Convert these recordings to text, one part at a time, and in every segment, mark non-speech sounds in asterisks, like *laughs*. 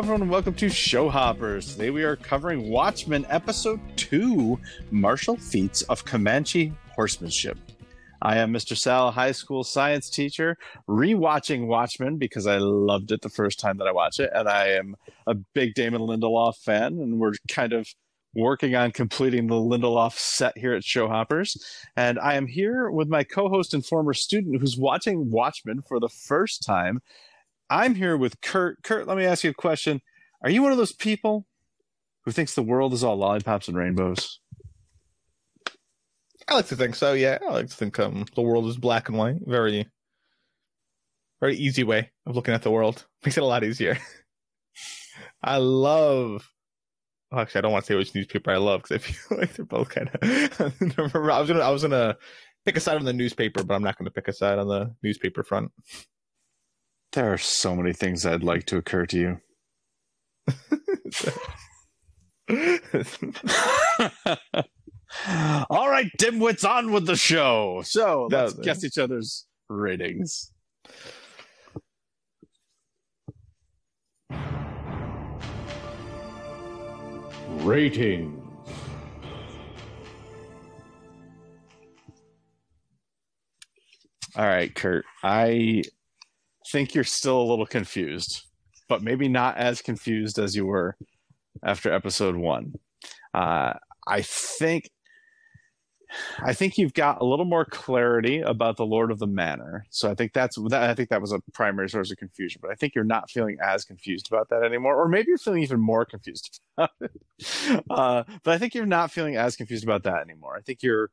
everyone, and welcome to Show Hoppers. Today we are covering Watchmen Episode 2 Martial Feats of Comanche Horsemanship. I am Mr. Sal, high school science teacher, rewatching Watchmen because I loved it the first time that I watched it, and I am a big Damon Lindelof fan, and we're kind of working on completing the Lindelof set here at Showhoppers. And I am here with my co host and former student who's watching Watchmen for the first time. I'm here with Kurt. Kurt, let me ask you a question. Are you one of those people who thinks the world is all lollipops and rainbows? I like to think so. Yeah, I like to think um, the world is black and white. Very, very easy way of looking at the world. *laughs* Makes it a lot easier. *laughs* I love. Well, actually, I don't want to say which newspaper I love because I feel *laughs* like they're both kind of. I was gonna, I was gonna pick a side on the newspaper, but I'm not gonna pick a side on the newspaper front. There are so many things I'd like to occur to you. *laughs* All right, dimwits, on with the show. So let's No, guess each other's ratings. Ratings. All right, Kurt. I think you're still a little confused, but maybe not as confused as you were after episode one. Uh, I think I think you've got a little more clarity about the Lord of the Manor. So I think that's that. I think that was a primary source of confusion. But I think you're not feeling as confused about that anymore, or maybe you're feeling even more confused *laughs* about it. Uh, but I think you're not feeling as confused about that anymore. I think you're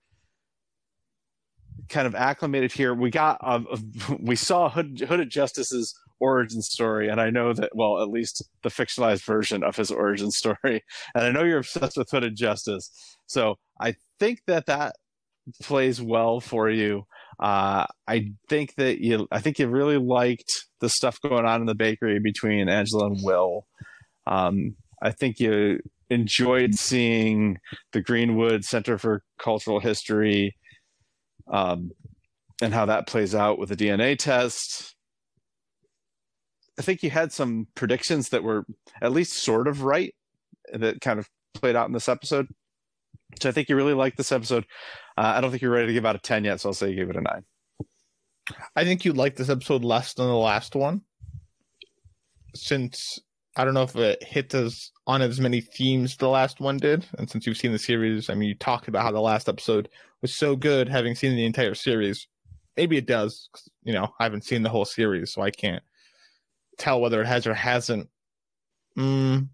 kind of acclimated here. We got uh, *laughs* we saw Hood, Hooded Justice's origin story, and I know that well, at least the fictionalized version of his origin *laughs* story. And I know you're obsessed with Hooded Justice, so I think that that plays well for you. Uh, I think that you, I think you really liked the stuff going on in the bakery between Angela and Will. Um, I think you enjoyed seeing the Greenwood Center for Cultural History um, and how that plays out with the DNA test. I think you had some predictions that were at least sort of right that kind of played out in this episode. So I think you really liked this episode. Uh, I don't think you're ready to give out a 10 yet, so I'll say you gave it a 9. I think you like this episode less than the last one, since I don't know if it hits as on as many themes the last one did, and since you've seen the series, I mean, you talked about how the last episode was so good, having seen the entire series. Maybe it does. you know, I haven't seen the whole series, so I can't tell whether it has or hasn't. Mm,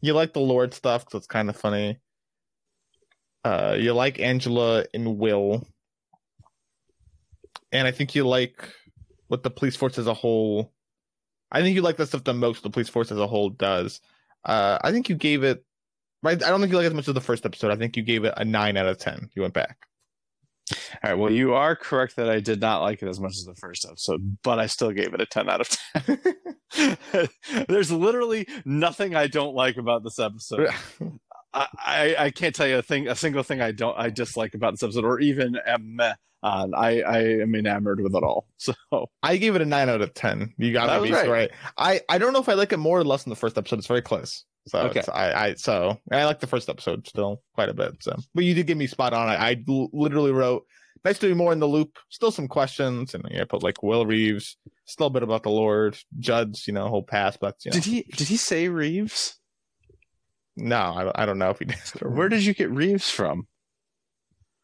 you like the Lord stuff, because it's kind of funny. Uh, you like Angela and Will and I think you like what the police force as a whole. I think you like the stuff the most the police force as a whole does. Uh, I think you gave it. Right, I don't think you like it as much as the first episode. I think you gave it a nine out of ten. You went back. All right. Well, you are correct that I did not like it as much as the first episode, but I still gave it a 10 out of 10. *laughs* There's literally nothing I don't like about this episode. *laughs* I, I, I can't tell you a thing, a single thing I don't, I dislike about this episode, or even am meh on. I, I am enamored with it all. *laughs* So I gave it a nine out of ten. You got That me right. right. I I don't know if I like it more or less than the first episode. It's very close. So Okay. it's- I I so I like the first episode still quite a bit. So, but you did give me spot on. I literally wrote nice to be more in the loop. Still some questions, and yeah, I put like Will Reeves. Still a bit about the Lord, Judd's, you know, whole past. But you know, did he, did he say Reeves? No, I, I don't know if he *laughs* did. Where did you get Reeves from?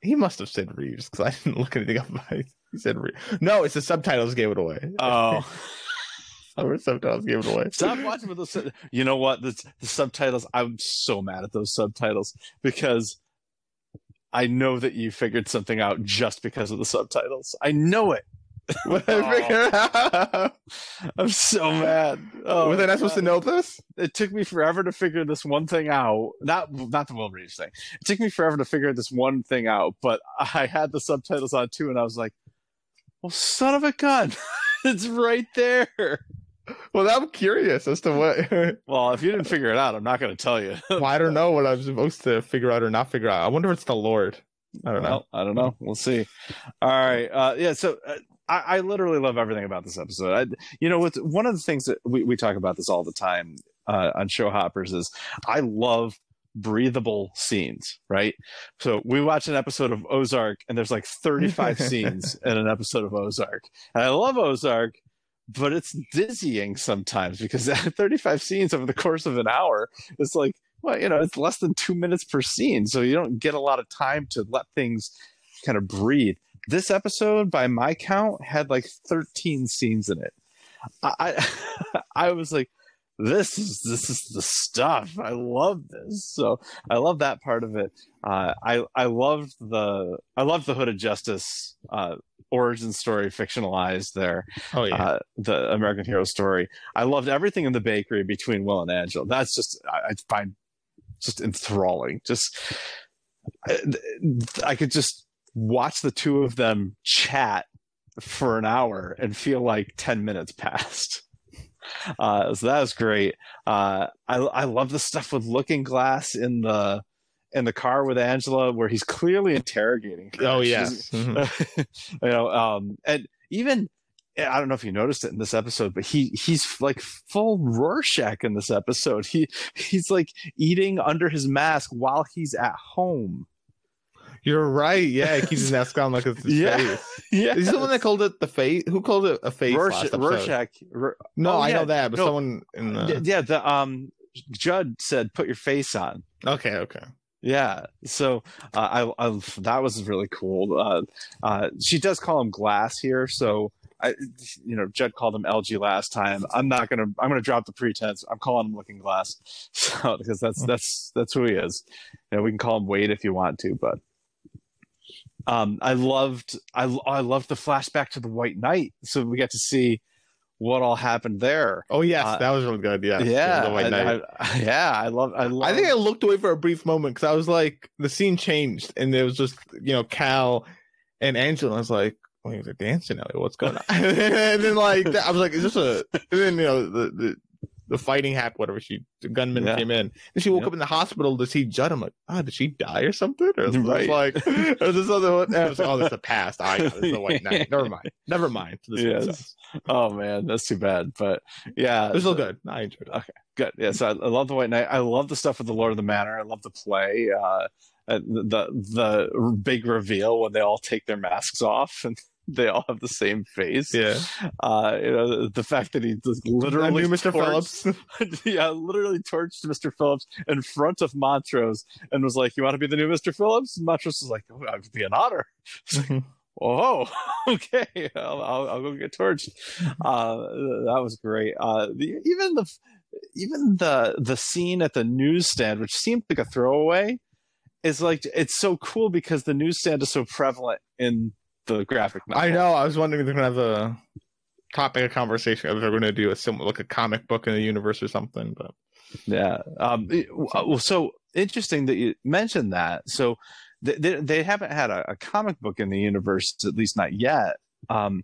he must have said Reeves because I *laughs* didn't look anything up. He said Reeves. No, it's the subtitles gave it away. Oh, *laughs* Our subtitles gave it away. stop watching with those. sub- You know what? The, the subtitles. I'm so mad at those subtitles because I know that you figured something out just because of the subtitles. I know it. *laughs* Did I figure out? I'm so mad. Oh, Was I not supposed to know this? It took me forever to figure this one thing out. Not not the Will Reeves thing. It took me forever to figure this one thing out, but I had the subtitles on too, and I was like, "Well, son of a gun, *laughs* it's right there." Well, I'm curious as to what. *laughs* Well, if you didn't figure it out, I'm not going to tell you. well, I don't know what I'm supposed to figure out or not figure out. I wonder if it's the Lord. I don't know. I don't know. We'll see. All right. Uh, yeah. So uh, I, I literally love everything about this episode. I, you know, with one of the things that we, we talk about this all the time uh, on show hoppers is I love breathable scenes, right? So we watch an episode of Ozark and there's like 35 *laughs* scenes in an episode of Ozark. And I love Ozark, but it's dizzying sometimes because *laughs* 35 scenes over the course of an hour is like, well, you know, it's less than two minutes per scene. So you don't get a lot of time to let things kind of breathe. This episode, by my count, had like 13 scenes in it. I, *laughs* I, was like, this is this is the stuff. I love this. So I love that part of it. Uh, I I loved the I loved the Hooded Justice uh, origin story fictionalized there. Oh yeah. Uh, the American Hero story. I loved everything in the bakery between Will and Angela. That's just I, I find just enthralling. Just I, I could just watch the two of them chat for an hour and feel like 10 minutes passed. *laughs* Uh, so that was great. Uh, I I love the stuff with Looking Glass in the in the car with Angela, where he's clearly interrogating. Her. oh yes. Mhm. *laughs* you know, um, and even I don't know if you noticed it in this episode, but he he's like full Rorschach in this episode. He he's like eating under his mask while he's at home. You're right. Yeah, he keeps his mask on like it's his Yeah. face. *laughs* Yeah, Is he the one that called it the face? Who called it a face? last Rorschach. Ror- No, Oh, I yeah. know that, but No. someone in the. yeah, the um Judd said, "Put your face on." Okay, okay. Yeah, so uh, I, I that was really cool. Uh, uh, she does call him Glass here, so I, you know, Judd called him LG last time. I'm not gonna, I'm gonna drop the pretense. I'm calling him Looking Glass, *laughs* so because that's that's that's who he is. You know, we can call him Wade if you want to, but um, I loved, I I loved the flashback to the White Knight, so we got to see what all happened there. Oh yes, Uh, that was really good. Yeah, yeah, the White I, I- *laughs* yeah, I love, I love. I think I looked away for a brief moment because I was like, the scene changed, and it was just you know Cal and Angela. I was like, wait, they're dancing now. What's going on? *laughs* and then like I was like, is this a? And then you know the the, the fighting happened. Whatever. She the gunman Yeah. came in, and she woke Yep. up in the hospital to see Judd. I'm like, oh, did she die or something? Or Right. like, *laughs* or this other one? I was like, oh, this is the past. I got. This is the White Knight. Never mind. Never mind. This Yes. Oh man, that's too bad. But yeah, It was still good. I enjoyed it. Okay, good. Yeah, so I, I love the White Knight. I love the stuff with the Lord of the Manor. I love the play. Uh, the the big reveal when they all take their masks off and they all have the same face. Yeah. Uh, you know, the, the fact that he just literally I knew Mr. torched- Phillips. *laughs* yeah, literally torched Mr. Phillips in front of Montrose and was like, "You want to be the new Mr. Phillips?" And Montrose was like, "Oh, that would be an *laughs* *laughs* honor." oh okay I'll, I'll, I'll go get torched uh that was great uh the, even the even the the scene at the newsstand which seemed like a throwaway is like it's so cool because the newsstand is so prevalent in the graphic novel I know. I was wondering if they're gonna have a topic of conversation. If they're gonna do a similar, like a comic book in the universe or something. But Yeah. Um, it- well, so interesting that you mentioned that. So they, they, haven't had a, a comic book in the universe, at least not yet. Um,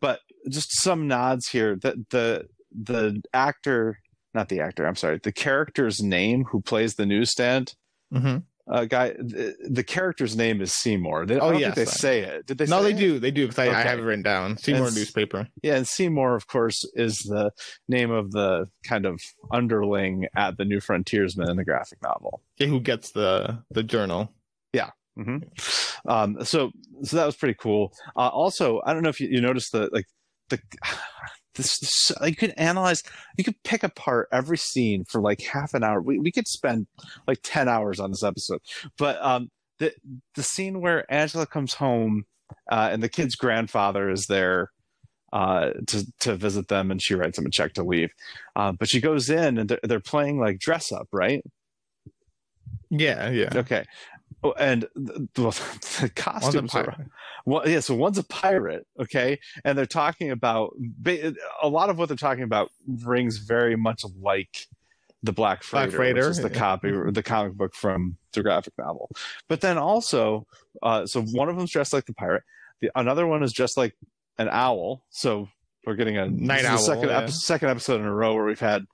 but just some nods here. That the the actor, not the actor. I'm sorry, the character's name who plays the newsstand uh, guy. The, the character's name is Seymour. They, Oh, think they say it. Did they? no, they it? do. They do because I, I have it written down. Seymour It's- newspaper. Yeah, and Seymour, of course, is the name of the kind of underling at the New Frontiersman in the graphic novel. Yeah, who gets the the journal? Yeah. hmm Um, so so that was pretty cool. Uh, also, I don't know if you, you noticed the like the this, this you could analyze you could pick apart every scene for like half an hour. We we could spend like ten hours on this episode, but um, the the scene where Angela comes home uh, and the kid's grandfather is there. Uh, to to visit them, and she writes him a check to leave. Uh, but she goes in, and they're, they're playing like dress up, right? Yeah, yeah. Okay. Oh, and *laughs* the, the costumes are well, yeah. So one's a pirate, okay, and they're talking about a lot of what they're talking about rings very much like the Black Freighter, Black Freighter, which is the copy, the comic book from the graphic novel. But then also, uh, so one of them's dressed like the pirate, the another one is dressed like an owl. So we're getting a Night this is the owl, second yeah. epi- second episode in a row where we've had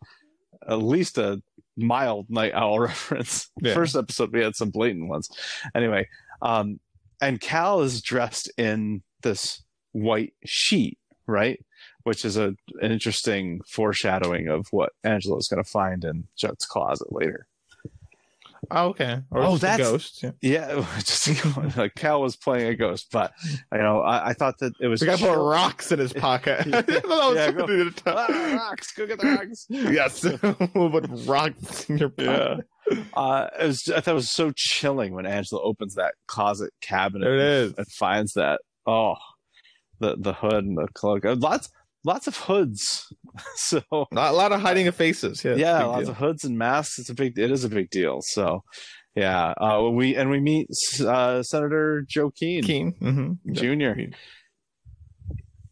at least a mild night owl *laughs* reference. Yeah. First episode we had some blatant ones. Anyway, um, and Cal is dressed in this white sheet, right? which is a an interesting foreshadowing of what Angela is going to find in Judd's closet later. Oh, okay. Or Oh, that's- ghost. Yeah. Yeah, *laughs* just like Cal was playing a ghost, but you know, I, I thought that it was The guy put rocks in his pocket. *laughs* *laughs* Yeah. That was Yeah, go- Ah, rocks, go get the rocks. yes, we'll put rocks in your Yeah. Uh, it was, I thought it was so chilling when Angela opens that closet cabinet There it is. and finds that. Oh, the the hood and the cloak. Lots lots of hoods. *laughs* so Not a lot of hiding of faces. Yeah, yeah, big lots deal. of hoods and masks. It's a big. It is a big deal. So yeah, uh, we and we meet uh, Senator Joe Keene, Keen. Mm-hmm. Jr.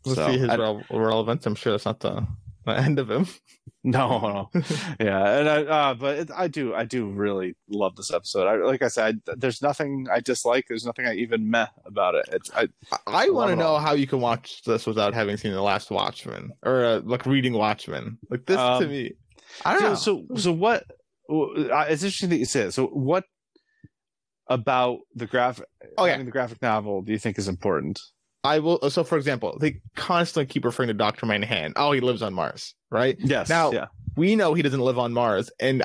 We'll So, see his I- rel- relevance. I'm sure that's not the, the end of him. *laughs* No, no, yeah, and I, uh, but it, I do, I do really love this episode. I, like I said, I, there's nothing I dislike. There's nothing I even meh about it. It's, I, I, I want to know all. how you can watch this without having seen the last Watchmen or uh, like reading Watchmen. Like this to Um, me, I don't know. so, so, so what? uh, It's interesting that you say it. So, what about the graphic? Oh, yeah. having the graphic novel. Do you think is important? I will. Uh, so, for example, they constantly keep referring to Doctor Manhattan. Oh, he lives on Mars, right? Yes. Now- yeah. We know he doesn't live on Mars, and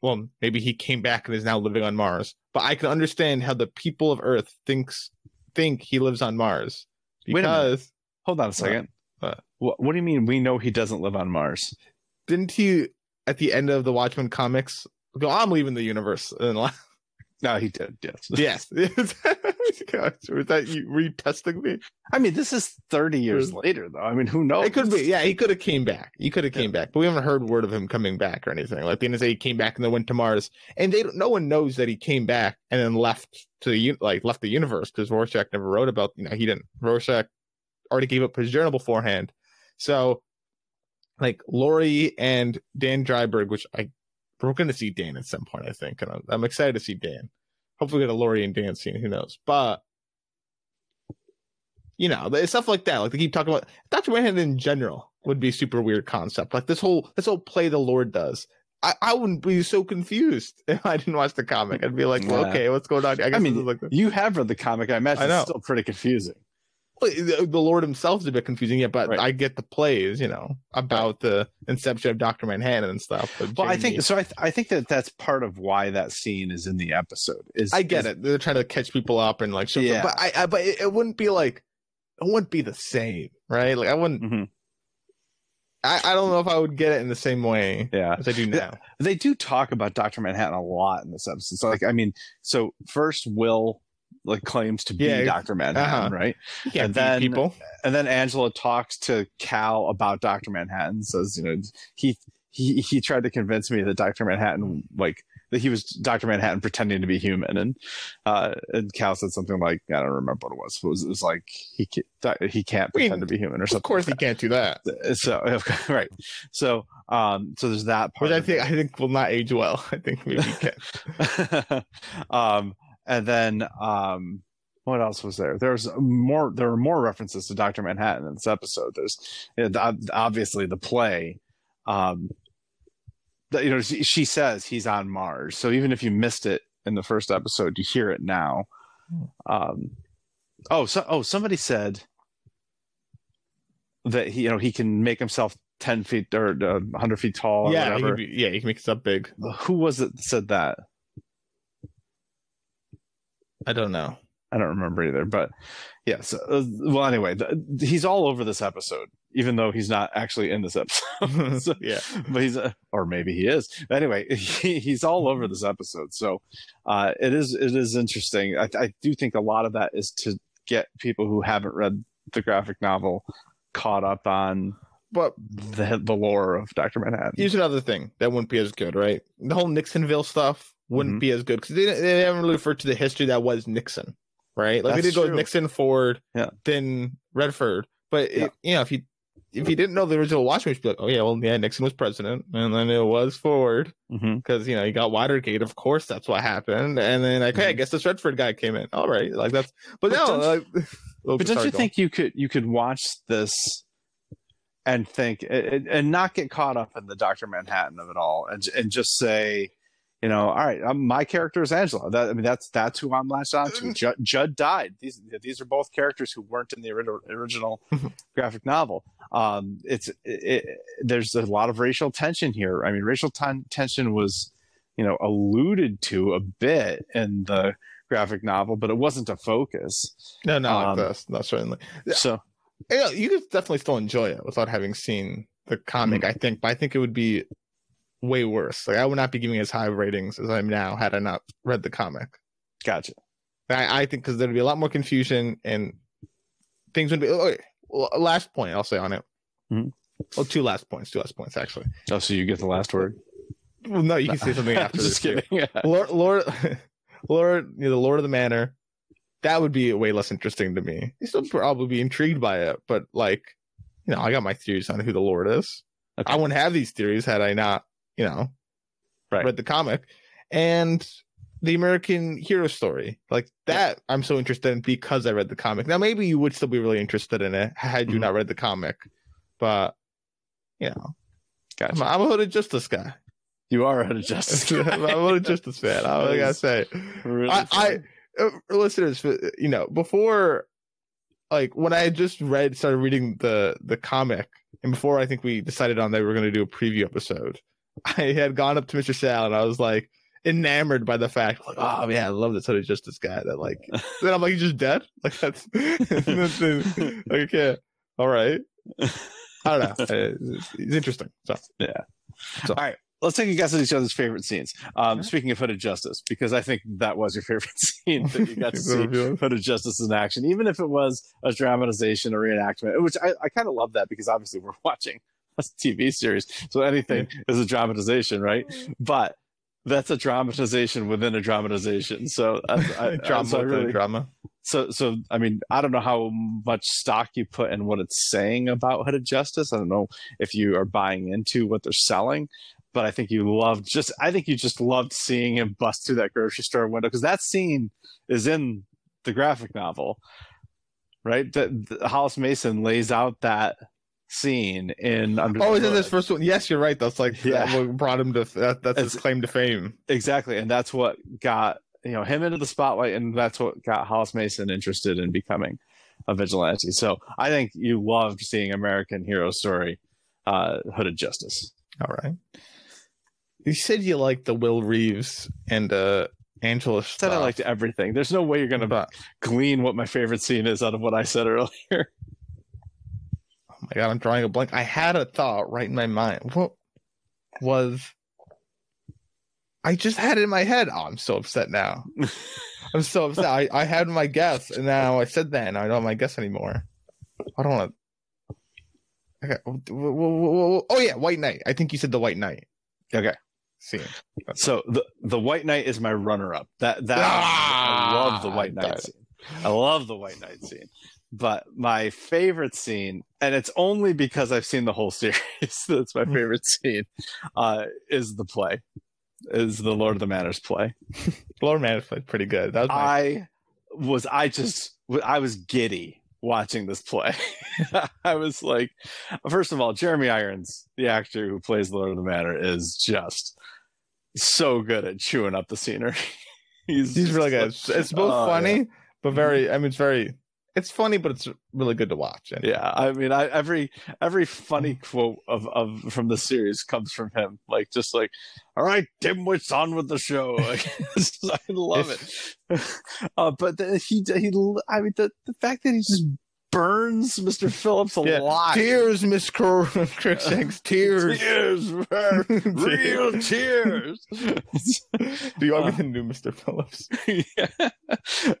well, maybe he came back and is now living on Mars. But I can understand how the people of Earth thinks think he lives on Mars Wait a minute. because Hold on a second. What? What, what do you mean? We know he doesn't live on Mars. didn't he at the end of the Watchmen comics go, "I'm leaving the universe"? And *laughs* No, he did. Yes. *laughs* yes, *laughs* Gosh, was that you? retesting me? I mean, this is 30 years hmm. later, though. I mean, who knows? It could be. Yeah, he could have came back. He could have came back, but we haven't heard word of him coming back or anything. Like the NSA came back and then went to Mars, and they don't- no one knows that he came back and then left to the like left the universe because Rorschach never wrote about. You know, he didn't. Rorschach already gave up his journal beforehand, so like Laurie and Dan Dreiberg, which I we're going to see Dan at some point, I think, and I'm, I'm excited to see Dan. Hopefully, we get a Laurie and Dan scene. Who knows? But you know, stuff like that. Like they keep talking about Doctor Manhattan in general would be a super weird concept. Like this whole this whole play the Lord does. I, I wouldn't be so confused *laughs* if I didn't watch the comic. I'd be like, well, Yeah. okay, what's going on? I guess I mean, like You have read the comic. I imagine I know. it's still pretty confusing. The the Lord himself is a bit confusing, yeah, but Right. I get the plays, you know, about the inception of Doctor Manhattan and stuff. Well, I think so. I, th- I think that that's part of why that scene is in the episode. Is I get is- it. They're trying to catch people up and like, show Yeah. but I, I but it, it wouldn't be like it wouldn't be the same, right? Like I wouldn't. Mhm. I, I don't know if I would get it in the same way Yeah, as I do now. they do talk about Doctor Manhattan a lot in this episode. So, like, I mean, so first Will like claims to be Yeah, Doctor Manhattan, uh-huh. right? Yeah, And then- people. And then Angela talks to Cal about Doctor Manhattan. Says, you know, he he he tried to convince me that Doctor Manhattan like that he was Doctor Manhattan pretending to be human, and uh, and Cal said something like I don't remember what it was. It was, it was like he ca- he can't I mean, pretend to be human or something. Of course, he can't do that. So *laughs* right, so um, so there's that part. Which I think it. I think will not age well. *laughs* I think maybe he can. *laughs* um, and then um, what else was there? There's more. There are more references to Doctor Manhattan in this episode. There's you know, the- obviously the play. Um, you know, she, she says he's on Mars. So even if you missed it in the first episode, you hear it now. Um, oh, so oh, somebody said that he, you know, he can make himself ten feet or uh, hundred feet tall. Or yeah, he whatever. can be, yeah, he can make himself big. Who was it that said that? I don't know. I don't remember either, but yes. uh, well, anyway, the, he's all over this episode, even though he's not actually in this episode. *laughs* *laughs* So- yeah, but he's, uh, or maybe he is. Anyway, *laughs* he, he's all over this episode, so uh, it is it is interesting. I, I do think a lot of that is to get people who haven't read the graphic novel caught up on but the the lore of Doctor Manhattan. here's another thing that wouldn't be as good, right? The whole Nixonville stuff wouldn't Mhm. be as good because they, they haven't really referred to the history that was Nixon, right? Like they That's did go with. Nixon, Ford, Yeah. then Redford. But Yeah. it, you know, if you if you didn't know the original Watchmen, you'd be like, oh yeah, well yeah, Nixon was president, and then it was Ford because you know you got Watergate. Of course, that's what happened. And then like, hey, I Mhm. guess this Redford guy came in. All right, like that's. But, But no, don't- like, *laughs* oh, But don't you go on. think you could you could watch this and think and and not get caught up in the Doctor Manhattan of it all, and and just say, you know, all right, um, my character is Angela. That, I mean, that's that's who I'm latched onto. *laughs* Judd, Judd died. These these are both characters who weren't in the ori- original *laughs* graphic novel. Um, it's it, it, there's a lot of racial tension here. I mean, racial ten- tension was, you know, alluded to a bit in the graphic novel, but it wasn't a focus. No, not Um, like this. Not certainly. So Yeah, you could definitely still enjoy it without having seen the comic. Mm. I think, but I think it would be way worse. Like I would not be giving as high ratings as I'm now had I not read the comic. gotcha. I, I think because there'd be a lot more confusion and things would be. Oh, wait, well, last point I'll say on it. Mhm. Well, two last points. Two last points actually. Oh, so you get the last word. Well, no, you can say *laughs* something after Just this. here. kidding. *laughs* Lord, Lord, *laughs* Lord, you know, the Lord of the Manor. That would be way less interesting to me. I still probably be intrigued by it, but like, you know, I got my theories on who the Lord is. Okay. I wouldn't have these theories had I not, you know, Right. read the comic and the American hero story. Like that, I'm so interested in because I read the comic. Now, maybe you would still be really interested in it had you Mhm. not read the comic, but you know, Gotcha. I'm, I'm a hooded justice guy. You are a justice. *laughs* I'm a hooded justice fan. I I gotta say. Really I, I uh, listeners, uh, you know, before, like when I just read, started reading the the comic, and before I think we decided on that we were going to do a preview episode, I had gone up to Mr. Sal and I was like enamored by the fact, like, oh yeah, I love this Hooded Justice guy. That like, *laughs* then I'm like, he's just dead. *laughs* Like that's, *laughs* that's like, okay, all right. I don't know. It's, it's interesting. So yeah. So. All right Let's take a guess at each other's favorite scenes. Um, Alright. Speaking of Hooded Justice, because I think that was your favorite scene that you got to see Review. Hooded Justice in action, even if it was a dramatization or reenactment, which I, I kind of love that because obviously we're watching *laughs* TV series, so anything is a dramatization, right? Mm-hmm. But that's a dramatization within a dramatization. So I, *laughs* I, drama, so I within really, drama. so so I mean I don't know how much stock you put in what it's saying about Hooded Justice. I don't know if you are buying into what they're selling, but I think you loved just I think you just loved seeing him bust through that grocery store window because that scene is in the graphic novel, right? That that Hollis Mason lays out that scene in Under Oh, is in this first one? Yes, you're right. That's like Yeah. what brought him to that, that's his claim to fame. exactly, and that's what got you know him into the spotlight, and that's what got Hollis Mason interested in becoming a vigilante. So I think you loved seeing American Hero Story, uh, Hooded Justice. All right. You said you liked the Will Reeves and uh Angela Said I liked everything. There's no way you're gonna but glean what my favorite scene is out of what I said earlier. *laughs* my god, I'm drawing a blank. I had a thought right in my mind. What was I just had it in my head. Oh, I'm so upset now. *laughs* I'm so upset. I, I had my guess, and now I said that, and I don't have my guess anymore. I don't want to. Okay. Oh yeah, White Knight. I think you said the White Knight Okay, scene. so the the White Knight is my runner-up. That that Ah, I love the White Knight scene. I love the White Knight scene. But my favorite scene, and it's only because I've seen the whole *laughs* series, *laughs* that's my Hmm. favorite scene, uh, is the play, is the Lord of the Manors play. *laughs* Lord Man played pretty good. That was my I was, I just, I was giddy watching this play. I was like, first of all, Jeremy Irons, the actor who plays Lord of the Manor, is just so good at chewing up the scenery. He's, He's really good. It's, both Oh, funny, but very. I mean, it's very. It's funny, but it's really good to watch. And yeah i mean I, every every funny quote of, of from the series comes from him. Like just like all right dimwits on with the show. *laughs* Like, i love it. *laughs* Uh, but the, he he i mean the, the fact that he just burns mr phillips Yeah. alive tears, Miss Cro- *laughs* Crookshanks, *laughs* tears. tears man. *laughs* real tears Do you want me to do Mr. Phillips? yeah.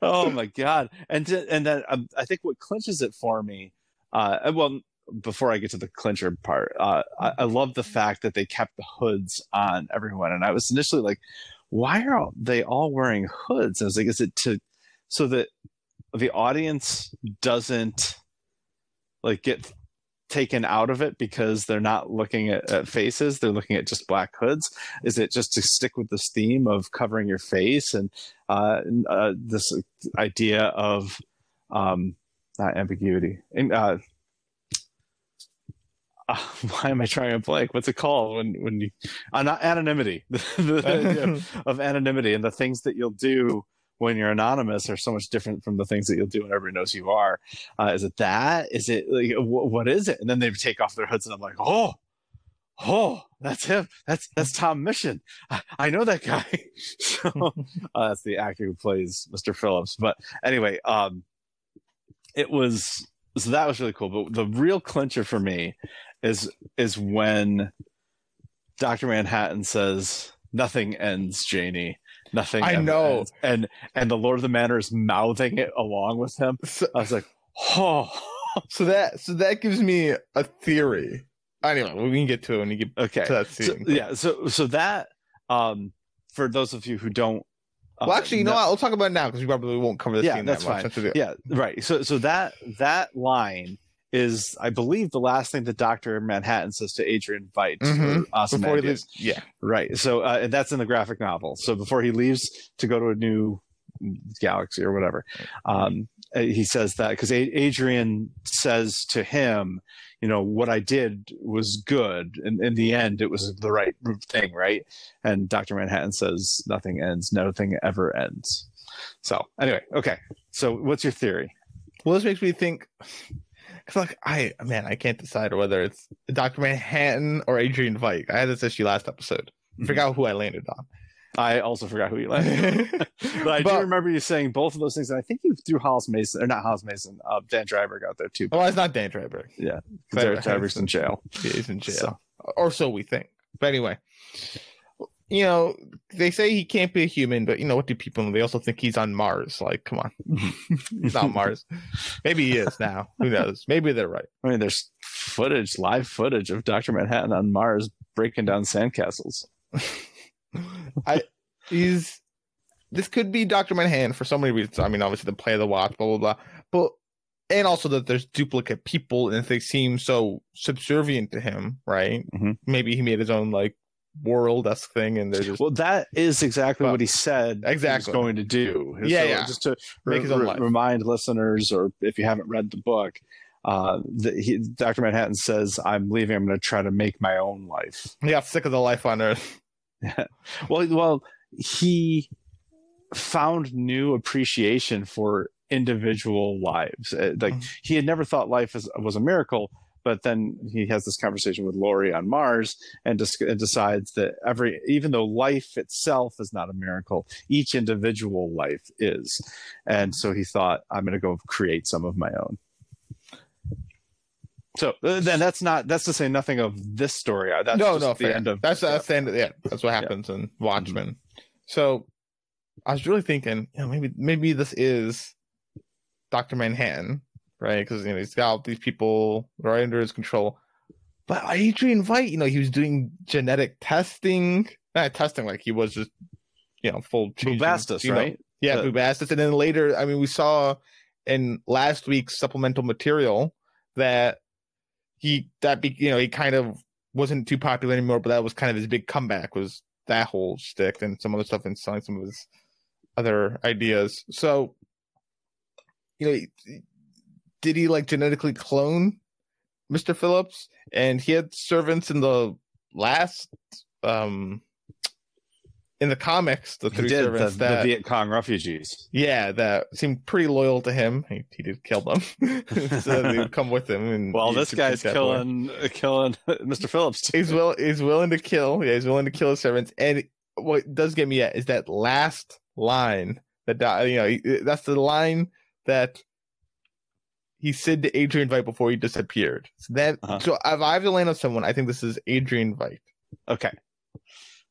Oh my god! And to, and then um, I think what clinches it for me, uh, well, before I get to the clincher part, uh, I, I love the fact that they kept the hoods on everyone, and I was initially like, why are they all wearing hoods? I was like, is it to so that the audience doesn't like get taken out of it because they're not looking at, at faces. They're looking at just black hoods. Is it just to stick with this theme of covering your face and uh, uh, this idea of um, not ambiguity. And uh, uh, *laughs* why am I trying to blank? What's it called when when you uh, not anonymity. *laughs* The idea *laughs* of anonymity and the things that you'll do when you're anonymous are so much different from the things that you'll do when everybody knows you are. Uh, is it that? Is it like wh- what is it? And then they take off their hoods and I'm like, oh, oh, that's him. That's that's Tom Mison. I, I know that guy. *laughs* so uh, that's the actor who plays Mr. Phillips. But anyway, um, it was so that was really cool. But the real clincher for me is is when Doctor Manhattan says, "Nothing ends, Janie." Nothing. I know. ends." and and the Lord of the Manor is mouthing it along with him. So, I was like, oh, *laughs* so that so that gives me a theory. Anyway, we can get to it when you get okay. to that So, scene. yeah. So so that um, for those of you who don't. uh, Well, actually, you know what? I'll talk about it now because we probably won't cover this Yeah, scene that's that much. fine. That's yeah right so so that that line is i believe the last thing that dr manhattan says to adrian veidt Mhm. or Ozymandias. Before he leaves, yeah, right. So uh, and that's in the graphic novel. So before he leaves to go to a new galaxy or whatever um, uh, he says that because adrian says to him you know what i did was good. And in the end it was the right thing right? And dr manhattan says nothing ends. Nothing ever ends. So anyway okay. So what's your theory? Well, this makes me think. Cause like I man, I can't decide whether it's Doctor Manhattan or Adrian Veidt. I had this issue last episode. I forgot who I landed on. i also forgot who you like *laughs* but i do remember you saying both of those things and i think you threw hollis mason or not hollis mason uh, dan dreiberg out there too Well, it's not Dan Dreiberg. Yeah, Dreiberg- Dreiberg's in jail Yeah, he's in jail, So- or so we think. But anyway, you know, they say he can't be a human, but you know what do people? They also think he's on Mars. Like, come on, *laughs* he's not Mars. Maybe he is now. Who knows? Maybe they're right. I mean, there's footage, live footage of Dr. Manhattan on Mars breaking down sandcastles. *laughs* I he's this could be Doctor Manhattan for so many reasons. I mean, obviously the play of the watch, blah blah blah, but and also that there's duplicate people and if they seem so subservient to him, right? Mhm. Maybe he made his own like world esque thing, and they're just Well, that is exactly Well, what he said exactly. he going to do. Yeah, So yeah. Just to Make re- re- remind listeners, or if you haven't read the book, uh, that he, Dr. Manhattan says, I'm leaving. I'm going to try to make my own life. he got sick of the life on Earth. *laughs* *laughs* Well, well, he found new appreciation for individual lives. Uh, Like Mhm. he had never thought life is, was a miracle, but then he has this conversation with Laurie on Mars and, dis- and decides that every, even though life itself is not a miracle, each individual life is. And so he thought, I'm going to go create some of my own. So uh, then that's not that's to say nothing of this story. Uh, That's no, just no, the fair. end of that's that's the end. Of, yeah, that's what happens in Watchmen. So I was really thinking, you know, maybe maybe this is Doctor Manhattan, right? Because you know he's got all these people right under his control. But Adrian Veidt, you know, he was doing genetic testing, not testing like he was just, you know, full Bubastis, you know, right? Yeah, The- Bubastis, and then later, I mean, we saw in last week's supplemental material that he that be you know he kind of wasn't too popular anymore, but that was kind of his big comeback was that whole stick and some other stuff and selling some of his other ideas. So, you know, did he like genetically clone Mr. Phillips? And he had servants in the last um in the comics, the three did the, servants the that Viet Cong refugees. yeah, that seemed pretty loyal to him. He, he did kill them, *laughs* so they would come with him. And Well, this guy's killing killing *laughs* Mr. Phillips. Too. He's will he's willing to kill. Yeah, he's willing to kill his servants. And what does get me at is that last line that you know that's the line that he said to Adrian Veidt before he disappeared. So that Uh-huh. so if I have to land on someone, I think this is Adrian Veidt. Okay.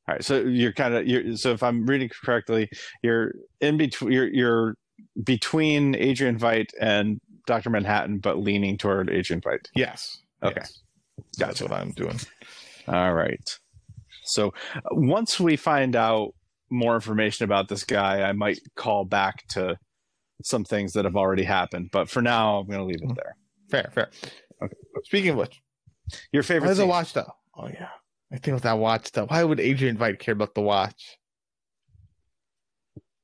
All right. So you're kind of you're so if I'm reading correctly, you're in between you're you're between Adrian Veidt and Dr. Manhattan, but leaning toward Adrian Veidt. Yes. Okay. Yes. That's what I'm doing. All right. So once we find out more information about this guy, I might call back to some things that have already happened. But for now, I'm going to leave it there. Fair, fair. Okay. Speaking of which, Your favorite does the watch though? Oh yeah. I think with that watch stuff. Why would Adrian Veidt care about the watch?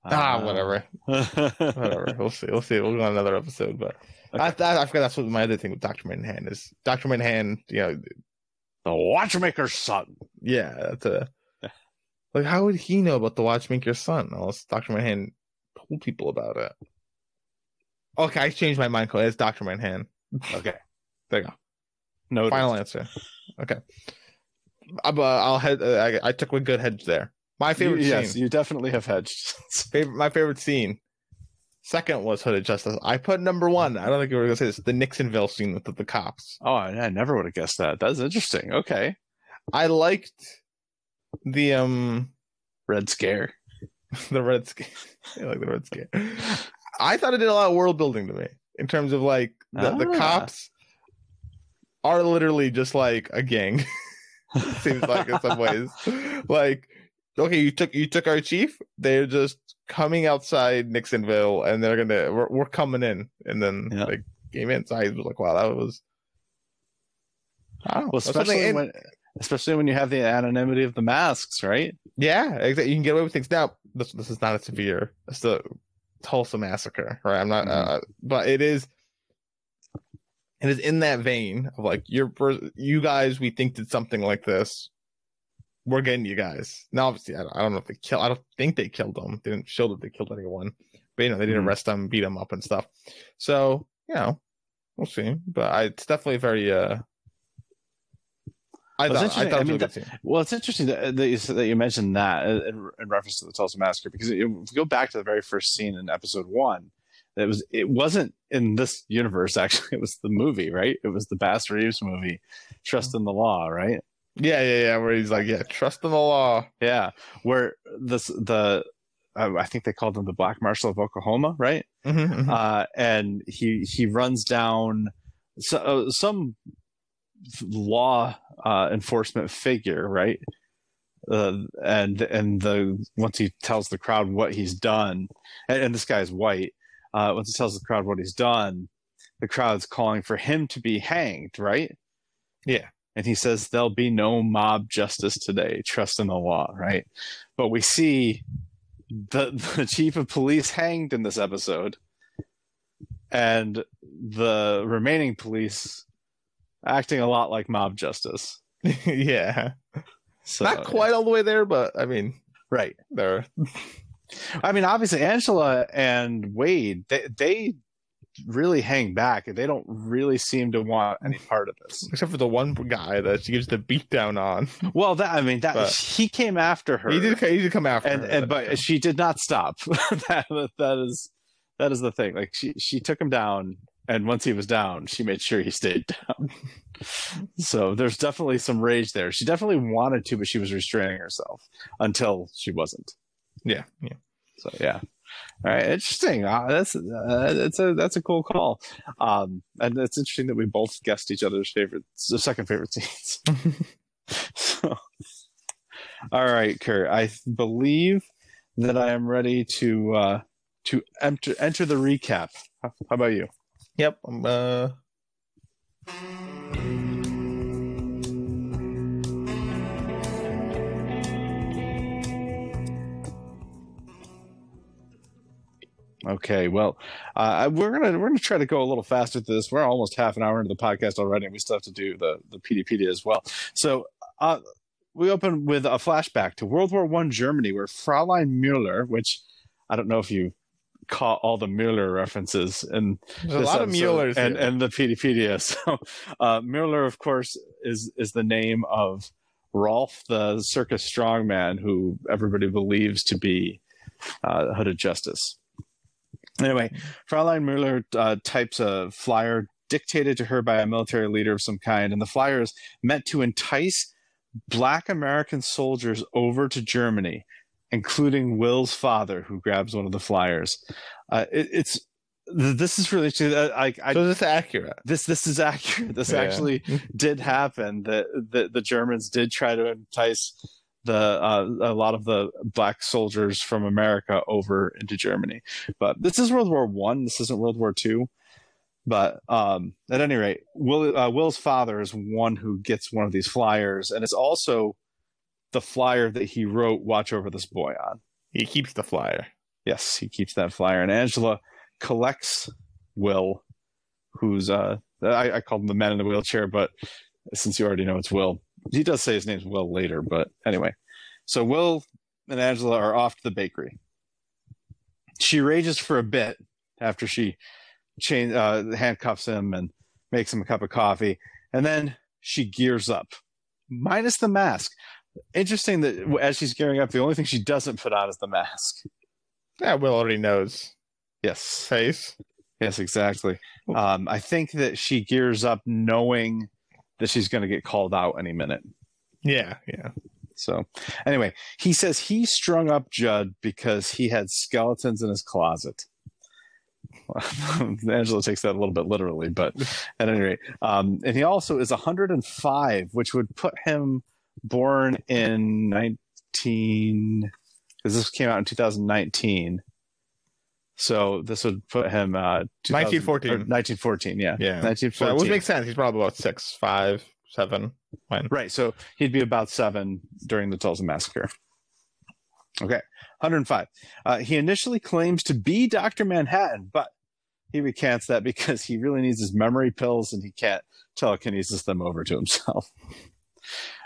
ah, Uh, whatever, *laughs* whatever. We'll see. We'll see. We'll go on another episode, but Okay. I, I, I forgot that's what my other thing with Doctor Manhattan is. Doctor Manhattan, you know, the Watchmaker's son. yeah, that's a like. How would he know about the Watchmaker's son? Unless Doctor Manhattan told people about it. Okay, I changed my mind. It's Doctor Manhattan. Okay. There you go. No. Final answer. Okay. Uh, I'll head. Uh, I, I took a good hedge there. My favorite yes, scene. you definitely have hedged. *laughs* Favorite. My favorite scene. Second was Hooded Justice. I put number one. I don't think you were gonna say this. The Nixonville scene with the, the cops. oh, I, I never would have guessed that. That's interesting. Okay. I liked the um Red Scare. *laughs* the red scare. *laughs* I like the red scare. I thought it did a lot of world building to me in terms of like the, the Ah. cops are literally just like a gang. *laughs* Seems like in some ways. Like, okay, you took you took our chief. They're just coming outside Nixonville, and they're gonna we're, we're coming in, and then Yeah. like came inside. Was like, wow, that was. I Well, especially in- when, especially when you have the anonymity of the masks, right? Yeah, exactly. You can get away with things. Now, this this is not a severe. It's the Tulsa massacre, right? I'm not, Mhm. uh, but it is. It is in that vein of like you're you guys. We think did something like this. We're getting you guys. Now, obviously, I don't, I don't know if they kill. I don't think they killed them. They didn't show that they killed anyone, but you know they didn't Mhm. arrest them, beat them up, and stuff. So you know, we'll see. But I, it's definitely very. uh I Well, thought, I interesting. thought I mean, scene. Well, it's interesting that, that, you, that you mentioned that in, in reference to the Tulsa massacre because if you go back to the very first scene in episode one, it was it wasn't in this universe *laughs* actually. It was the movie, right? It was the Bass Reeves movie, Trust in the Law, right? Yeah, yeah, yeah. Where he's like, yeah, trust in the law. Yeah, where this the uh, I think they called him the Black Marshal of Oklahoma, right? Mhm, mhm. uh, and he he runs down so, uh, some law uh, enforcement figure, right? Uh, and and the once he tells the crowd what he's done, and, and this guy's white. Uh, once he tells the crowd what he's done, the crowd's calling for him to be hanged, right? Yeah. And he says there'll be no mob justice today. Trust in the law, right? But we see the *laughs* the chief of police hanged in this episode and the remaining police acting a lot like mob justice. *laughs* yeah, So, not quite all the way there, but I mean, right. there. *laughs* I mean, obviously, Angela and Wade they they really hang back. They don't really seem to want any part of this. Except for the one guy that she gives the beat down on. Well, that I mean, that But- he came after her, He did. He did come after, and her, and but she did not stop. *laughs* that that is that is the thing. Like she she took him down, and once he was down, she made sure he stayed down. *laughs* so there's definitely some rage there. She definitely wanted to, but she was restraining herself until she wasn't. yeah, yeah. So yeah. All right, interesting. Uh, that's uh, that's a that's a cool call, um, and it's interesting that we both guessed each other's favorite, the second favorite scenes. *laughs* so, all right, Kurt. I believe that I am ready to uh, to enter enter the recap. How, how about you? Yep. Um, uh, Okay, well, uh, we're gonna we're gonna try to go a little faster through this. We're almost half an hour into the podcast already, and we still have to do the the PDPD as well. So, uh, we open with a flashback to World War One Germany, where Fraulein Müller, which I don't know if you caught all the Mueller references and a lot of Muellers and here. and the Peteypedia. *laughs* So, uh, Mueller, of course, is is the name of Rolf, the circus strongman, who everybody believes to be uh, Hooded Justice. Anyway, Fraulein Mueller uh, types a flyer dictated to her by a military leader of some kind, and the flyer is meant to entice Black American soldiers over to Germany, including Will's father, who grabs one of the flyers. Uh, it, it's this is really uh, I, I so is this accurate? this this is accurate. This Yeah. actually *laughs* did happen. That the, the Germans did try to entice the uh, a lot of the black soldiers from America over into Germany. But this is World War One. This isn't World War Two. But um, at any rate, Will, uh, Will's father is one who gets one of these flyers, and it's also the flyer that he wrote "Watch over this boy" on. He keeps the flyer. Yes, he keeps that flyer. And Angela collects Will, who's uh I, I called him the man in the wheelchair, but since you already know it's Will, he does say his name's Will later, but anyway. So Will and Angela are off to the bakery. She rages for a bit after she chain uh, handcuffs him and makes him a cup of coffee, and then she gears up, minus the mask. Interesting that as she's gearing up, the only thing she doesn't put on is the mask. Yeah, Will already knows Yes, face. yes, exactly. Um, I think that she gears up knowing that she's going to get called out any minute. Yeah, yeah. So, anyway, he says he strung up Judd because he had skeletons in his closet. *laughs* Angela takes that a little bit literally, but at any rate, um, and he also is 105, which would put him born in 19 because this came out in 2019. So this would put him uh, 1914. 1914, yeah, Yeah. 1914. So it would make sense. He's probably about six, five, seven. When? Right. So he'd be about seven during the Tulsa massacre. Okay. 105. Uh, he initially claims to be Dr. Manhattan, but he recants that because he really needs his memory pills and he can't telekinesis them over to himself.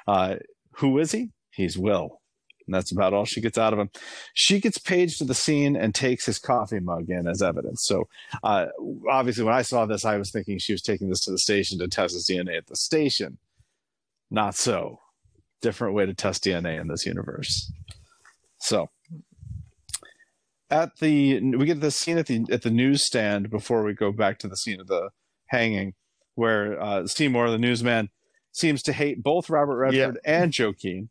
Uh, who is he? He's Will. And that's about all she gets out of him. She gets paged to the scene and takes his coffee mug in as evidence. So, uh, obviously, when I saw this, I was thinking she was taking this to the station to test his DNA at the station. Not so. Different way to test DNA in this universe. So, at the we get the scene at the at the newsstand before we go back to the scene of the hanging, where uh, Seymour, the newsman, seems to hate both Robert Redford and Joaquin.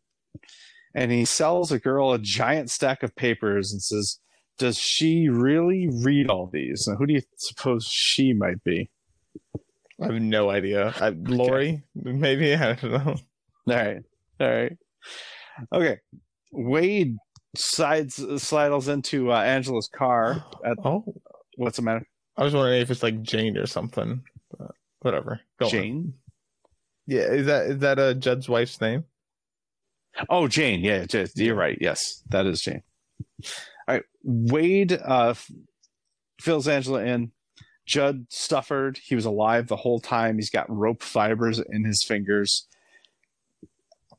And he sells a girl a giant stack of papers and says, "Does she really read all these?" Now, who do you suppose she might be? I have no idea. I, Laurie, maybe I don't know. All right. All right. Okay. Wade sides slidles into uh, Angela's car. *gasps* At, Oh, what's the matter? I was wondering if it's like Jane or something. But whatever. Go. Jane. Yeah, is that is that a Judd's wife's name? Oh, Jane. Yeah, you're right. Yes, that is Jane. All right. Wade uh, fills Angela in. Judd Stufford. He was alive the whole time. He's got rope fibers in his fingers.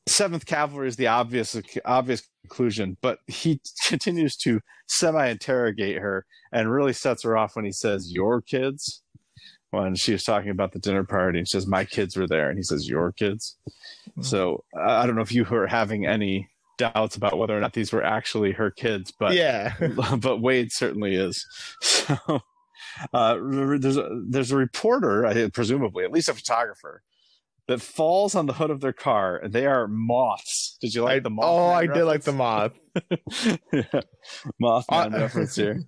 Seventh Cavalry is the obvious obvious conclusion, but he *laughs* continues to semi interrogate her and really sets her off when he says "your kids." When she was talking about the dinner party, and she says, "My kids were there," and he says, "Your kids." So I don't know if you were having any doubts about whether or not these were actually her kids, but yeah. *laughs* but Wade certainly is. *laughs* So uh, there's a, there's a reporter, I- presumably at least a photographer, that falls on the hood of their car, and they are moths. Did you like I, the moth? oh, I did like the moth. *laughs* Mothman Uh, reference here.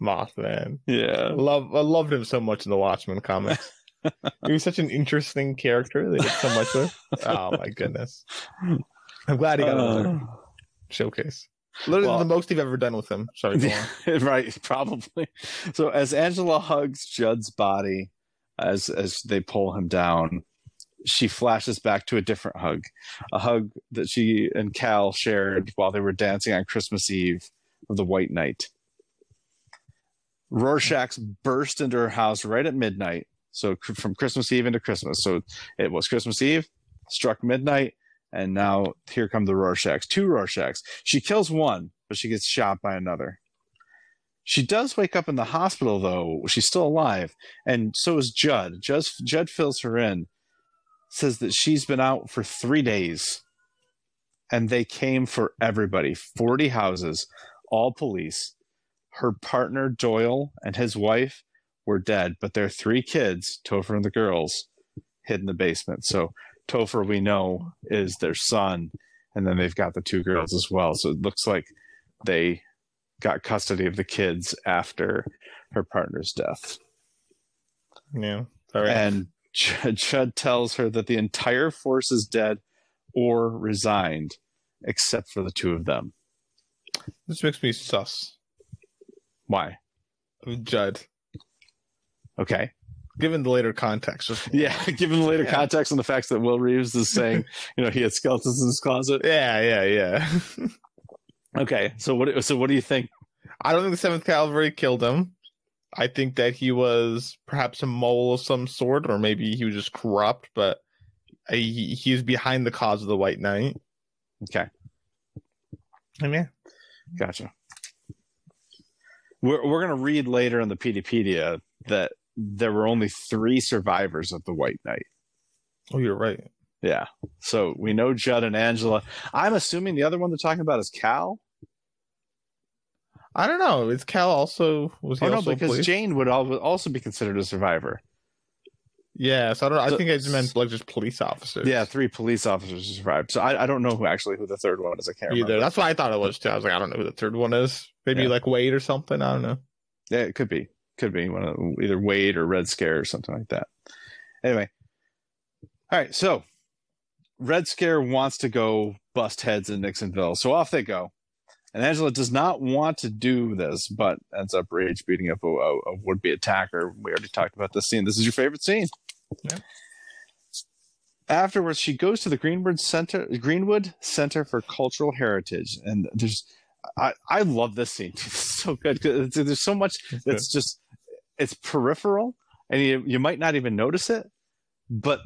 Mothman. Yeah. Love I loved him so much in the Watchmen comics. *laughs* he was such an interesting character. They did so much with. Oh my goodness. I'm glad he got another Uh, showcase. Literally well- the most he've ever done with him. Sorry, on. *laughs* right, probably. So as Angela hugs Judd's body as as they pull him down, she flashes back to a different hug, a hug that she and Cal shared while they were dancing on Christmas Eve of the White Night. Rorschach's burst into her house right at midnight. So from Christmas Eve into Christmas. So it was Christmas Eve, struck midnight, and now here come the Rorschachs. Two Rorschachs. She kills one, but she gets shot by another. She does wake up in the hospital, though. She's still alive. And so is Judd. Judd, Judd fills her in, says that she's been out for three days. And they came for everybody 40 houses, all police. Her partner, Doyle, and his wife were dead, but their three kids, Topher and the girls, hid in the basement. So Topher, we know, is their son. And then they've got the two girls as well. So it looks like they got custody of the kids after her partner's death. Yeah. And Ch- Chud tells her that the entire force is dead or resigned, except for the two of them. this makes me sus Why? Judd. Okay. Given the later context. Just Yeah, *laughs* *laughs* given the later Yeah. context and the facts that Will Reeves is saying, you know, he had skeletons in his closet. Yeah, yeah, yeah. *laughs* Okay, so what? So what do you think? I don't think the Seventh Cavalry killed him. I think that he was perhaps a mole of some sort, or maybe he was just corrupt. But he he's behind the cause of the White Night. Okay, I mean, gotcha. We're we're gonna read later in the Peteypedia that there were only three survivors of the White Night. oh, you're right. Yeah. So we know Judd and Angela. I'm assuming the other one they're talking about is Cal. I don't know. Is Cal also was he Oh no, also because police? Jane would also be considered a survivor. Yeah, so I don't. I think I just meant like just police officers. Yeah, three police officers survived. So I, I don't know who actually who the third one is. I can't either. remember. That's what I thought it was too. I was like, I don't know who the third one is. Maybe Yeah. like Wade or something. I don't know. Yeah, it could be. Could be one of either Wade or Red Scare or something like that. Anyway. All right, so Red Scare wants to go bust heads in Nixonville. So off they go. And Angela does not want to do this, but ends up rage beating up a, a, a would be attacker. We already talked about this scene. This is your favorite scene. Yeah. Afterwards, she goes to the Greenwood Center, Greenwood Center for Cultural Heritage, and there's, I, I love this scene. *laughs* It's so good. There's so much it's just it's peripheral and you, you might not even notice it but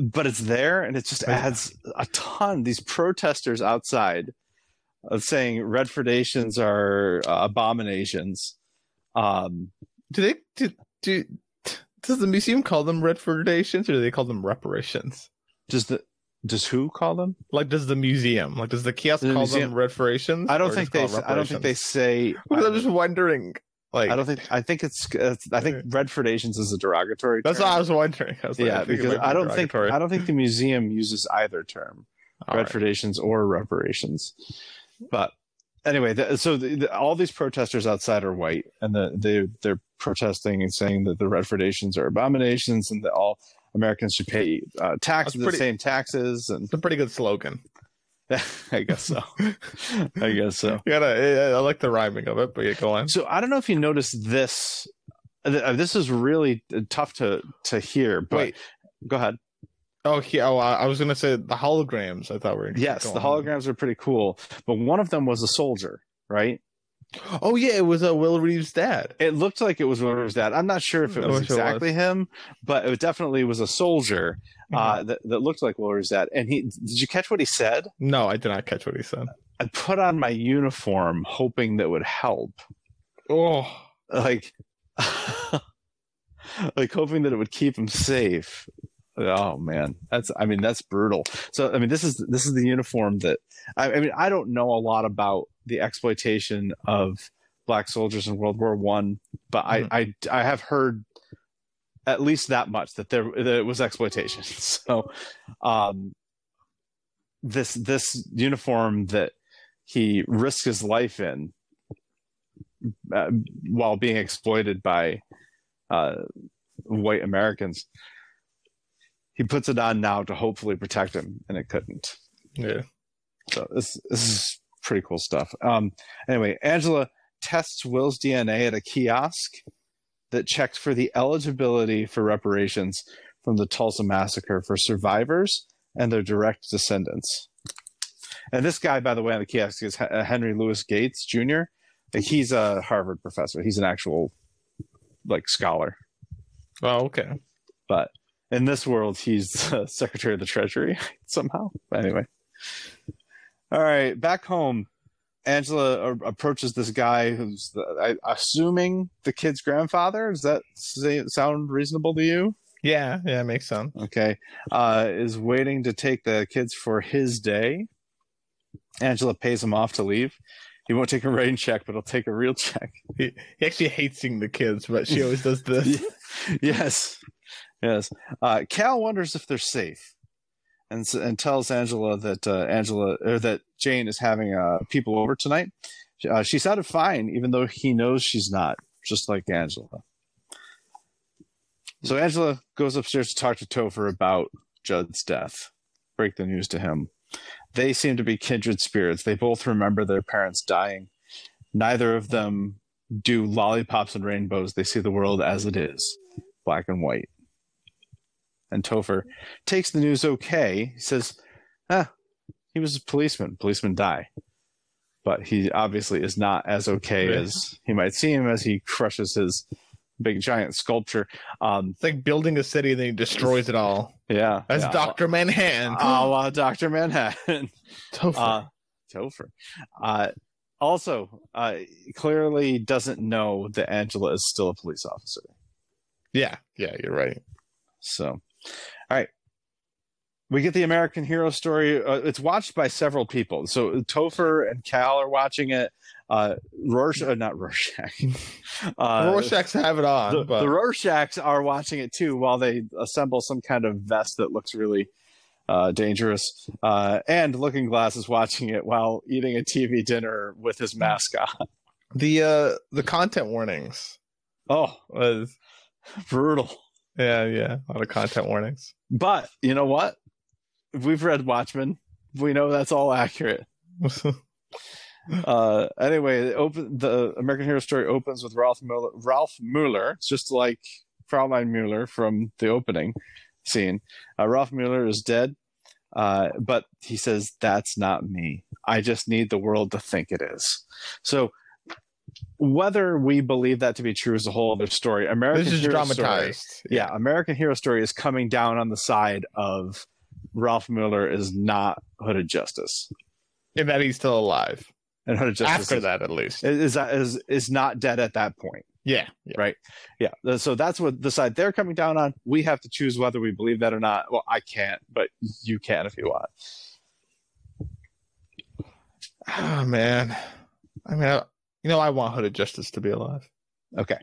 but it's there and it just adds a ton these protesters outside of saying redfordations are uh, abominations um Do they do, do does the museum call them Redfordations or do they call them reparations? does the does who call them Like does the museum, like does the kiosk The call museum- them Redforations? i don't think they call i don't think they say Because I'm just wondering. Like i don't think i think it's, it's i think redfordations is a derogatory that's term. what I was wondering. I was like, yeah I because be i don't think i don't think the museum uses either term All right. redfordations or reparations. But anyway, the, so the, the, all these protesters outside are white, and the, they they're protesting and saying that the redfordations are abominations, and that all Americans should pay uh, taxes, pretty- the same taxes, and It's a pretty good slogan. *laughs* I guess so. *laughs* I guess so. You gotta, I, like the rhyming of it, but yeah, go on. So I don't know if you noticed this. uh, This is really tough to to hear. But Wait. go ahead. Oh, he, oh, I was gonna say the holograms. I thought we were. Yes, the on. holograms are pretty cool, but one of them was a soldier, right? Oh yeah, it was uh, Will Reeves' dad. It looked like it was Will Reeves' dad. I'm not sure if it was wish it exactly him, but it definitely was a soldier uh, that, that looked like Will Reeves' dad. And he did you catch what he said? No, I did not catch what he said. I put on my uniform hoping that would help. Oh, Like *laughs* like hoping that it would keep him safe. Oh man, that's I mean that's brutal. So I mean this is this is the uniform that I, I mean I don't know a lot about the exploitation of black soldiers in World War One, but Mhm. I, I I have heard at least that much that there that it was exploitation. *laughs* So um this this uniform that he risked his life in uh, while being exploited by uh, white Americans. He puts it on now to hopefully protect him, and it couldn't. yeah. So this this is pretty cool stuff. Um, anyway, Angela tests Will's DNA at a kiosk that checked for the eligibility for reparations from the Tulsa massacre for survivors and their direct descendants. And this guy, by the way, on the kiosk is H- Henry Louis Gates Jr. He's a Harvard professor. He's an actual like scholar, Oh, okay. but in this world, he's *laughs* the Secretary of the Treasury *laughs* somehow. Anyway, all right, back home, Angela approaches this guy who's the, I, assuming the kid's grandfather. Does that say, sound reasonable to you? Yeah, yeah, it makes sense. Okay, uh, is waiting to take the kids for his day. Angela pays him off to leave. He won't take a rain check, but he'll take a real check. He, he actually hates seeing the kids, but she always does this. *laughs* yes, yes. Uh, Cal wonders if they're safe, and and tells Angela that uh, Angela or that Jane is having uh, people over tonight. Uh, she sounded fine, even though he knows she's not, just like Angela. So Angela goes upstairs to talk to Topher about Judd's death. Break the news to him. They seem to be kindred spirits. They both remember their parents dying. Neither of them do lollipops and rainbows. They see the world as it is, black and white. And Topher takes the news okay. He says, ah, he was a policeman. Policemen die. but he obviously is not as okay Right. as he might seem as he crushes his big giant sculpture. Um, It's like building a city and then he destroys it all. yeah, That's yeah. Doctor Manhattan. Oh, uh, Doctor Manhattan. Topher. Uh, Topher. Uh, also, uh, clearly doesn't know that Angela is still a police officer. yeah, yeah, you're right. So, all right. We get the American Hero story. Uh, it's watched by several people. So Topher and Cal are watching it. Uh, Rorschach, uh, not Rorschach. *laughs* Uh, Rorschach's have it on, the, but the Rorschachs are watching it too while they assemble some kind of vest that looks really uh, dangerous. Uh, and Looking Glass is watching it while eating a TV dinner with his mask on. the uh the content warnings Oh, was brutal. Yeah, yeah, a lot of content warnings. But you know what? We've read Watchmen. We know that's all accurate. *laughs* Uh, anyway, open the American Hero story opens with Ralph Mueller. Ralph Mueller, it's just like Fraulein Mueller from the opening scene. Uh, Ralph Mueller is dead, uh, but he says that's not me. I just need the world to think it is. So, whether we believe that to be true is a whole other story. American this is Hero Story- dramatized. yeah, American Hero Story is coming down on the side of Ralph Mueller is not Hooded Justice, and that he's still alive and Hooded Justice after is, that, at least. is that is is not dead at that point. Yeah, yeah. Right. Yeah, so that's what the side they're coming down on. We have to choose whether we believe that or not. Well, I can't, but you can if you want. Oh man, I mean, I, you know, I want Hooded Justice to be alive. Okay.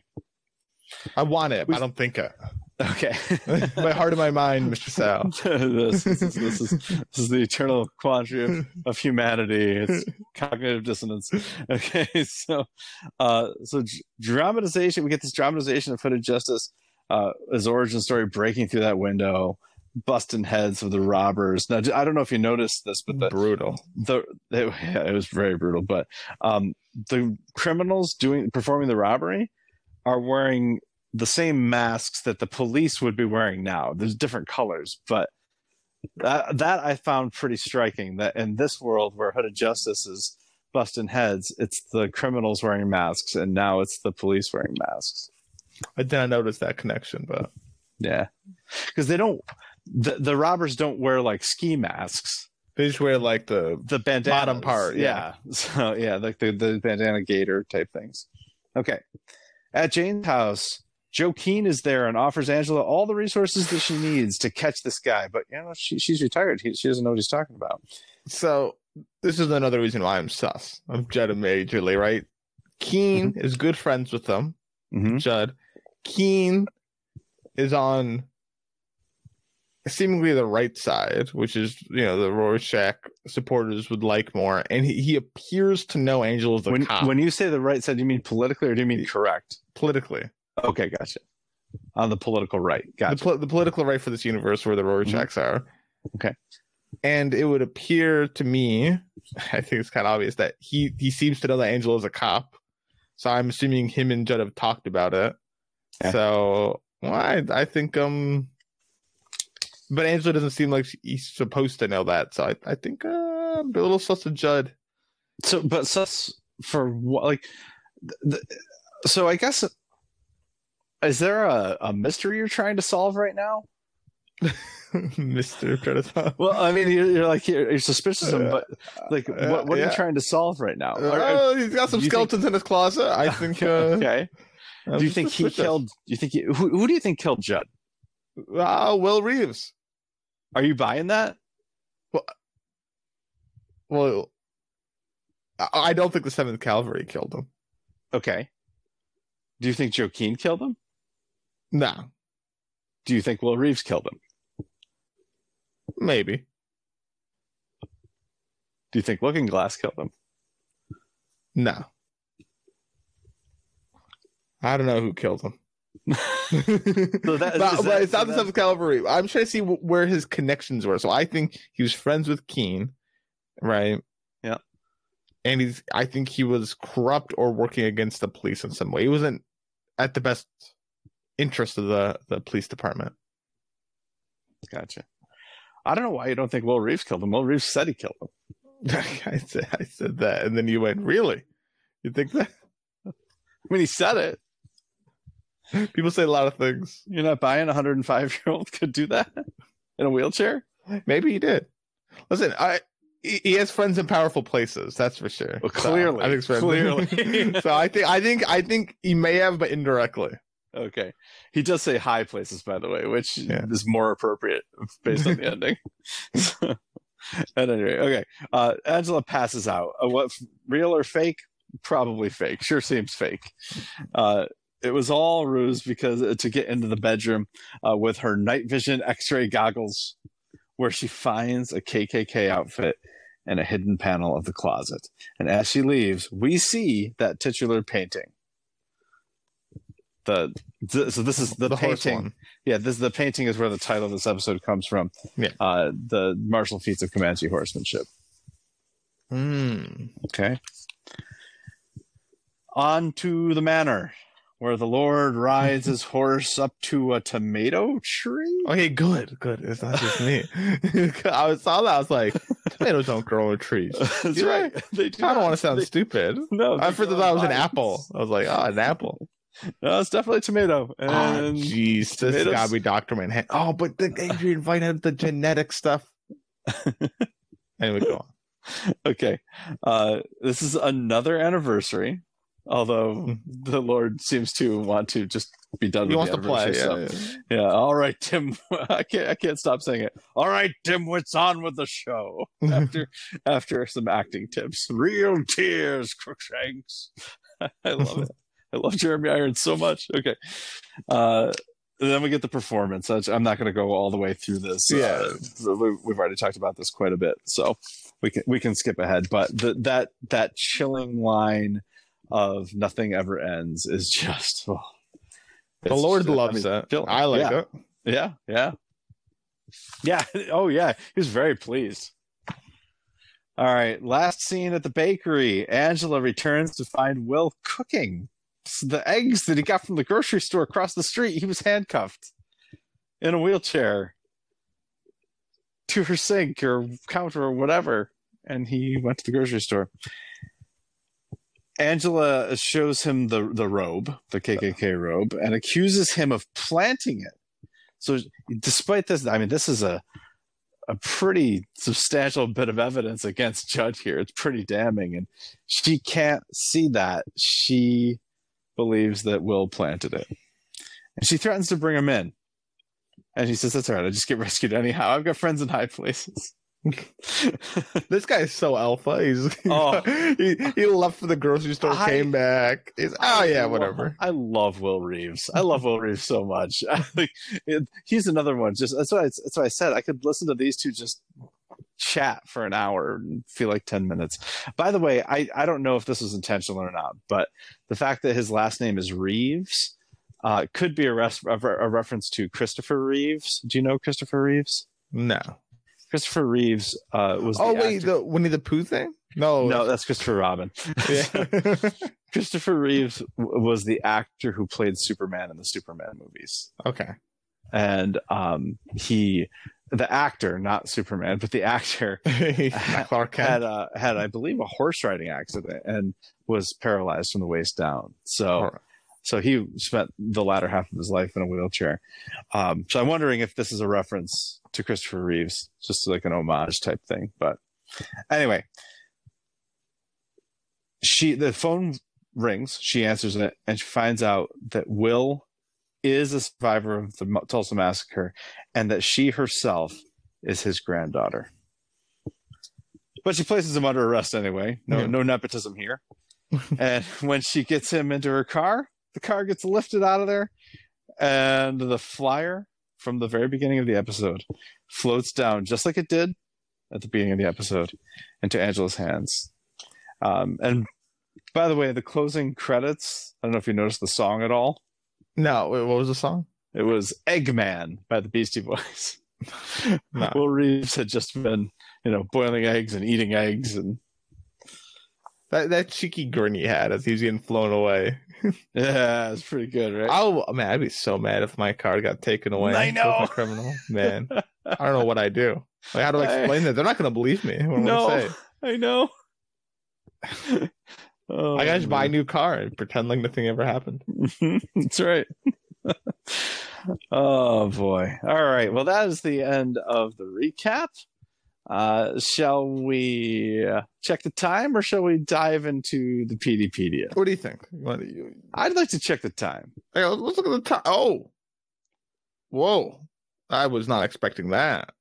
I want it. We- I don't think it. *laughs* Okay. *laughs* my heart and my mind, Mr. Sal. *laughs* this, this, is, this is this is the eternal quandary of, of humanity. It's cognitive dissonance. Okay, so uh, so dramatization. We get this dramatization of Hooded Justice, uh, his origin story, breaking through that window, busting heads of the robbers. Now, I don't know if you noticed this, but the Brutal. the it, yeah, it was very brutal. But um, the criminals doing performing the robbery are wearing the same masks that the police would be wearing now. There's different colors, but that that I found pretty striking. That in this world where Hooded Justice is busting heads, it's the criminals wearing masks, and now it's the police wearing masks. I did not notice that connection, but Yeah, because they don't. The, the robbers don't wear like ski masks. they just wear like the the bandana Bottom part, yeah. *laughs* So yeah, like the, the bandana gator type things. Okay. At Jane's house, Joe Keene is there and offers Angela all the resources that she needs to catch this guy. But you know, she, she's retired. He, she doesn't know what he's talking about. So this is another reason why I'm sus of Judd and majorly, right? Keene is good friends with them. Mm-hmm. Judd. Keene is on seemingly the right side, which is you know the Rorschach supporters would like more, and he, he appears to know Angel is the When, cop when you say the right side, do you mean politically or do you mean correct? politically. Okay, gotcha. On the political right. The, Gotcha. pol- the political right for this universe where the Rorschachs are. Mm-hmm. Okay. And it would appear to me, *laughs* I think it's kind of obvious that he he seems to know that Angel is a cop. So I'm assuming him and Judd have talked about it. Yeah. So well, I I think um, but Angela doesn't seem like he's supposed to know that. So I I think uh, I'm a little sus of Judd. so, but sus for what? Like, th- th- so I guess is there a, a mystery you're trying to solve right now? *laughs* Mister. Well, I mean, you're, you're like you're, you're suspicious of him, but like, Uh, what, what are you trying to solve right now? Oh, he's got some you think- skeletons in his closet. I *laughs* think. Uh, okay. I'm Do you think he killed? Do you think he, who, who do you think killed Judd? Ah, Will Reeves. Are you buying that? Well, I I don't think the Seventh Cavalry killed him. Okay. Do you think Joe Keene killed him? No, Do you think Will Reeves killed him? maybe. Do you think Looking Glass killed him? No. I don't know who killed him. So that- *laughs* but, is but it's not the Seventh Cavalry. I'm trying to see wh- where his connections were. So I think he was friends with Keene, right? Yeah. And he's. I think he was corrupt or working against the police in some way. He wasn't at the best interest of the the police department. Gotcha. I don't know why you don't think Will Reeves killed him. Will Reeves said he killed him. *laughs* I said I said that, and then you went, "Really? You think that?" When he said it, *laughs* People say a lot of things. you're not buying a 105 year old could *laughs* do that in a wheelchair. Maybe he did. Listen, I he has friends in powerful places. That's for sure. Well, So, clearly, I think so. clearly. *laughs* so I think I think I think he may have, but indirectly. Okay. He does say high places, by the way, which Yeah. is more appropriate based on the ending. At any rate, okay. Uh, Angela passes out. Uh, what real or fake? Probably fake. Sure seems fake. Uh, it was all ruse because uh, to get into the bedroom uh, with her night vision X-ray goggles, where she finds a KKK outfit in a hidden panel of the closet. And as she leaves, we see that titular painting. The th- so this is the, horse painting. Yeah, this the painting is where the title of this episode comes from. Yeah. Uh, the martial feats of Comanche horsemanship. Mm. Okay. On to the manor, where the Lord rides his horse up to a tomato tree. Okay, good, good. It's not just me. *laughs* I saw that. I was like, tomatoes don't grow on trees. *laughs* That's right. They do I don't want to sound They- stupid. no, I first thought it was an apple. I was like, oh, an apple. No, it's definitely a tomato. Ah, And jeez, this tomatoes- gotta be Doctor Manhattan. Oh, but the Adrian Veidt had the genetic stuff. *laughs* anyway, go on. okay, uh, this is another anniversary. Although the Lord seems to want to just be done He with wants the to play. Yeah, yeah. Yeah, all right, Tim. *laughs* I can't I can't stop saying it. All right, Tim, what's on with the show? *laughs* After after some acting tips. Real tears, Crookshanks. *laughs* I love it. I love Jeremy Irons so much. Okay. Uh then we get the performance. I'm not going to go all the way through this. Yeah. Uh, we- we've already talked about this quite a bit, so we can we can skip ahead. But the, that that chilling line of "Nothing ever ends" is *laughs* just oh, The Lord just- I loves mean, it. I like yeah. it. yeah, yeah. Yeah. *laughs* Oh, yeah. He was very pleased. All right. Last scene at the bakery. Angela returns to find Will cooking the eggs that he got from the grocery store across the street. He was handcuffed in a wheelchair to her sink or counter or whatever. And he went to the grocery store. Angela shows him the, the robe, the KKK robe, and accuses him of planting it. So, despite this, I mean, this is a a pretty substantial bit of evidence against Judd here. It's pretty damning, and she can't see that. She believes that Will planted it, and she threatens to bring him in. And he says, "That's all right. I just get rescued anyhow. I've got friends in high places." *laughs* This guy is so alpha. He's *laughs* Oh. he, he left for the grocery store, I- came back. He's, oh yeah, love- whatever. I love Will Reeves. I love Will Reeves so much. *laughs* I he's another one. Just that's why I, that's why I said I could listen to these two just chat for an hour and feel like 10 minutes. By the way, I, I don't know if this was intentional or not, but the fact that his last name is Reeves uh, could be a, res- a, re- a reference to Christopher Reeves. Do you know Christopher Reeves? No. Christopher Reeves uh, was. Oh the wait, actor- the Winnie the Pooh thing? No, no, that's Christopher Robin. yeah. *laughs* *laughs* Christopher Reeves w- was the actor who played Superman in the Superman movies. okay. and um, he the actor not superman but the actor *laughs* Clark Kent. had uh, had i believe a horse riding accident and was paralyzed from the waist down so so he spent the latter half of his life in a wheelchair um, so i'm wondering if this is a reference to christopher reeves just like an homage type thing. But anyway she the phone rings she answers it and she finds out that will is a survivor of the tulsa massacre and that she herself is his granddaughter. But she places him under arrest anyway. No Yeah. no nepotism here. *laughs* And when she gets him into her car the car gets lifted out of there and the flyer from the very beginning of the episode floats down just like it did at the beginning of the episode into angela's hands um, and by the way the closing credits i don't know if you noticed the song at all no, what was the song? it was eggman by the beastie boys *laughs* No. will reeves had just been you know boiling eggs and eating eggs and That that cheeky grin he had as he was getting flown away. *laughs* yeah it's pretty good right Oh man, I'd be so mad if my car got taken away. I know. a criminal man. *laughs* I don't know what I do. Like, how do I I- explain that? They're not going to believe me. I no? I know. *laughs* oh, I gotta just buy a new car and pretend like nothing ever happened. That's right. oh boy. All right. Well, that is the end of the recap. Uh, shall we check the time or shall we dive into the Peteypedia? What do you think? You, I'd like to check the time. hey, let's look at the time. Oh, whoa! I was not expecting that.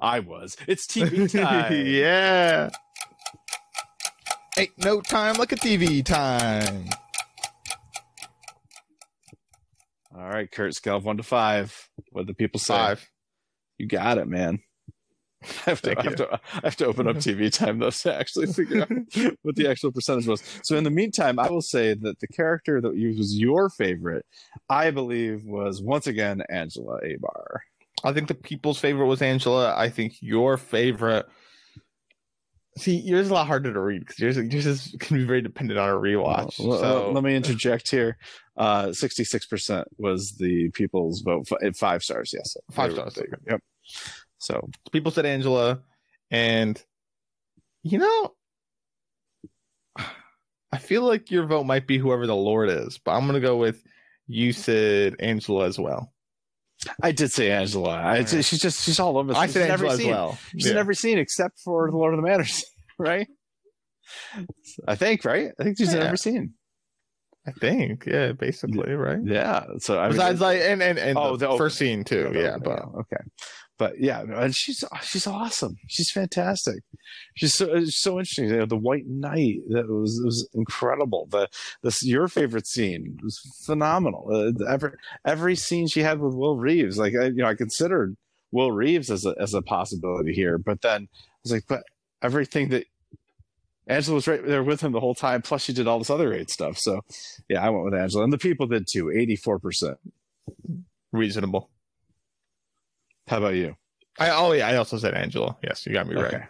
I was. It's TV *laughs* time. yeah. Ain't no time like a TV time. All right, Kurt, scale of one to five. What do the people say? Five. You got it, man. *laughs* I have, to, I, have to, I have to open up *laughs* TV time though to actually figure out *laughs* what the actual percentage was. So in the meantime, I will say that the character that was your favorite, I believe, was once again Angela Abar. I think the people's favorite was Angela. I think your favorite. See, yours is a lot harder to read because yours, yours is can be very dependent on a rewatch. Well, so let me interject here. Uh, Sixty-six percent was the people's vote. Five stars, yes. Five stars. Yep. So people said Angela, and you know, I feel like your vote might be whoever the Lord is, but I'm gonna go with you said Angela as well. I did say Angela. I, Yeah. she's just she's all over. I she's said Angela as scene. well. She's Yeah. in every scene except for the Lord of the Manors, *laughs* right? I think, right? I think she's in Yeah. every scene. I think, yeah, basically, right? Yeah. So I mean, Besides, like, and and and Oh, the, the first scene too, yeah. But okay, but yeah, and she's she's awesome. She's fantastic. She's so so interesting. You know, the White Night that was was incredible. The this your favorite scene was phenomenal. Uh, every every scene she had with Will Reeves, like I, you know, I considered Will Reeves as a as a possibility here, but then I was like, but everything that Angela was right there with him the whole time. Plus, she did all this other great stuff. So, yeah, I went with Angela, and the people did too. Eighty-four percent. reasonable. How about you? I oh yeah, I also said Angela. Yes, you got me right. Okay.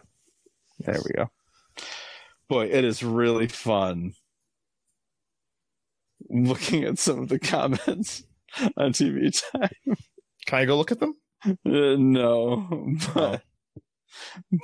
There we go. Boy, it is really fun looking at some of the *laughs* comments on TV time. Can I go look at them? Uh, no, but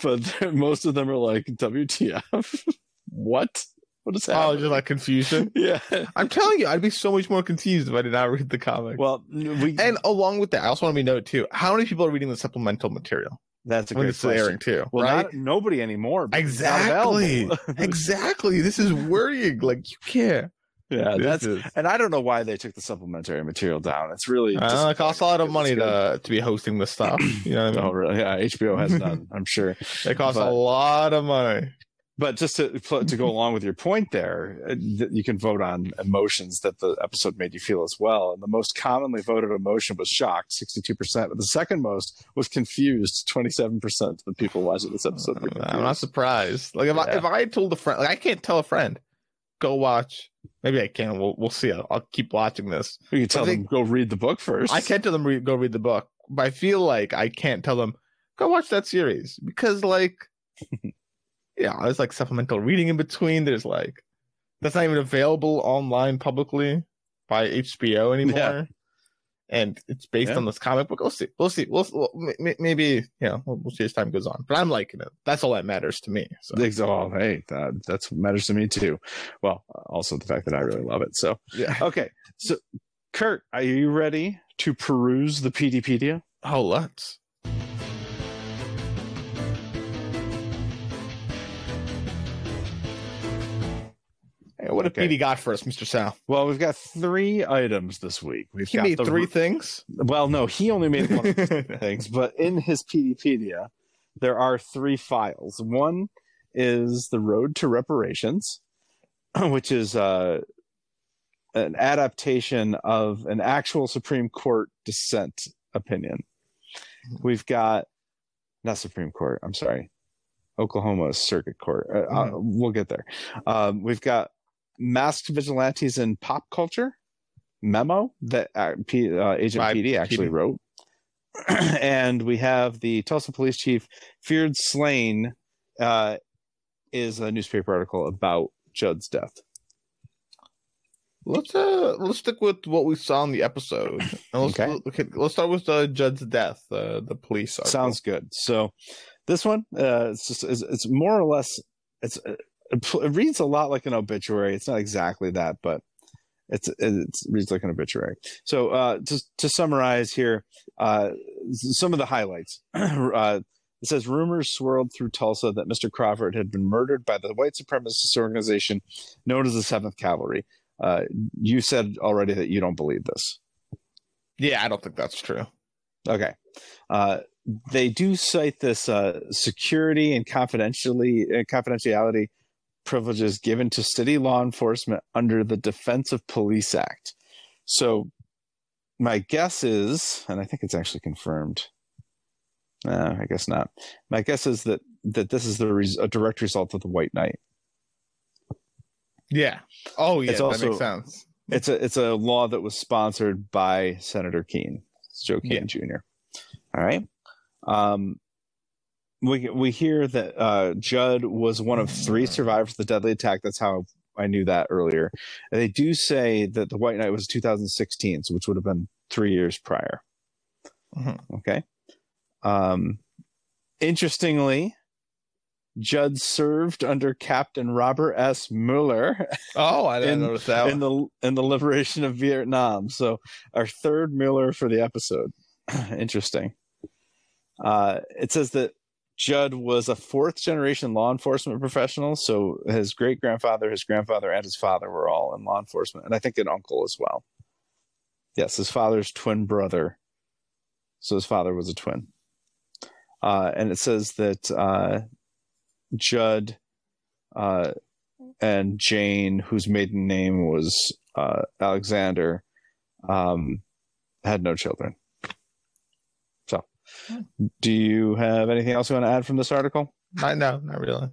but most of them are like WTF? *laughs* what? What is Oh, happening? just like confusion. *laughs* yeah. I'm telling you, I'd be so much more confused if I did not read the comic. Well, we and along with that, I also want to be noted too. How many people are reading the supplemental material that's a when great it's question. airing too? Well, right? not, nobody anymore. because it's not exactly. *laughs* exactly. This is worrying. Like you care. yeah, that's is- and I don't know why they took the supplementary material down. It's really Uh, it costs a lot of money to to be hosting this stuff. You know what I *clears throat* Oh, mean? really? Yeah, HBO has none. I'm sure. It costs but- a lot of money. But just to to *laughs* go along with your point there, uh, you can vote on emotions that the episode made you feel as well. And the most commonly voted emotion was shocked, 62%. But the second most was confused, 27% of the people watching this episode were I'm not surprised. Like if I if I told a friend, like I can't tell a friend, go watch. Maybe I can. We'll we'll see. I'll, I'll keep watching this. You can tell them go read the book first. I can't tell them re- go read the book, but I feel like I can't tell them go watch that series because like, *laughs* yeah, there's like supplemental reading in between. There's like that's not even available online publicly by HBO anymore. Yeah. And it's based Yeah. on this comic book. We'll see. We'll see. We'll, we'll maybe you know we'll, we'll see as time goes on. But I'm liking it. That's all that matters to me. So Oh, hey, that, that's what matters to me too. Well, also the fact that I really love it. So, yeah. *laughs* okay. So, Kurt, are you ready to peruse the Peteypedia? Oh, let's. What Okay. did Petey got for us, Mr. Sal? Well, we've got three items this week. We've He made the, three things. Well, no, he only made one of *laughs* things, but in his Peteypedia, there are three files. One is the Road to Reparations, *clears throat* which is uh, an adaptation of an actual Supreme Court dissent opinion. We've got not Supreme Court. I'm sorry, Oklahoma Circuit Court. Uh, uh, we'll get there. Um, we've got masked vigilantes in pop culture memo that uh, P, uh, Agent By Petey actually Petey. wrote. *clears throat* and we have the Tulsa police chief feared slain uh, is a newspaper article about Judd's death. Let's uh let's stick with what we saw in the episode. And let's, Okay. okay. Let's start with uh, Judd's death. Uh, the police. article. Sounds good. So this one, uh, it's just it's, it's more or less it's uh, it, reads a lot like an obituary. It's not exactly that, but it's it reads like an obituary. So uh, to to summarize here, uh, some of the highlights. *clears throat* uh, it says rumors swirled through Tulsa that Mr. Crawford had been murdered by the white supremacist organization known as the Seventh Cavalry. Uh, you said already that you don't believe this. Yeah, I don't think that's true. Okay. Uh, they do cite this uh, security and confidentially uh, confidentiality privileges given to city law enforcement under the Defense of Police Act. So, my guess is, and I think it's actually confirmed. Uh, I guess not. My guess is that that this is the res- a direct result of the White Night. Yeah. Oh yeah, It's that also- makes sense. It's a it's a law that was sponsored by Senator Keene, It's Joe Keene Yeah. Jr. All right. Um, we we hear that uh, Judd was one of three survivors of the deadly attack. That's how I knew that earlier. And they do say that the White Night was 2016, so which would have been three years prior. Mhm. Okay. Um, interestingly, Judd served under Captain Robert S. Mueller Oh, I didn't In- notice that. in the in the liberation of Vietnam. So our third Miller for the episode. *clears throat* Interesting. Uh, it says that Judd was a fourth generation law enforcement professional. So his great grandfather, his grandfather, and his father were all in law enforcement, and I think an uncle as well. Yes, his father's twin brother. So his father was a twin. Uh, and it says that uh, Judd uh, and Jane, whose maiden name was uh, Alexander, um, had no children. Do you have anything else you want to add from this article? No, not really.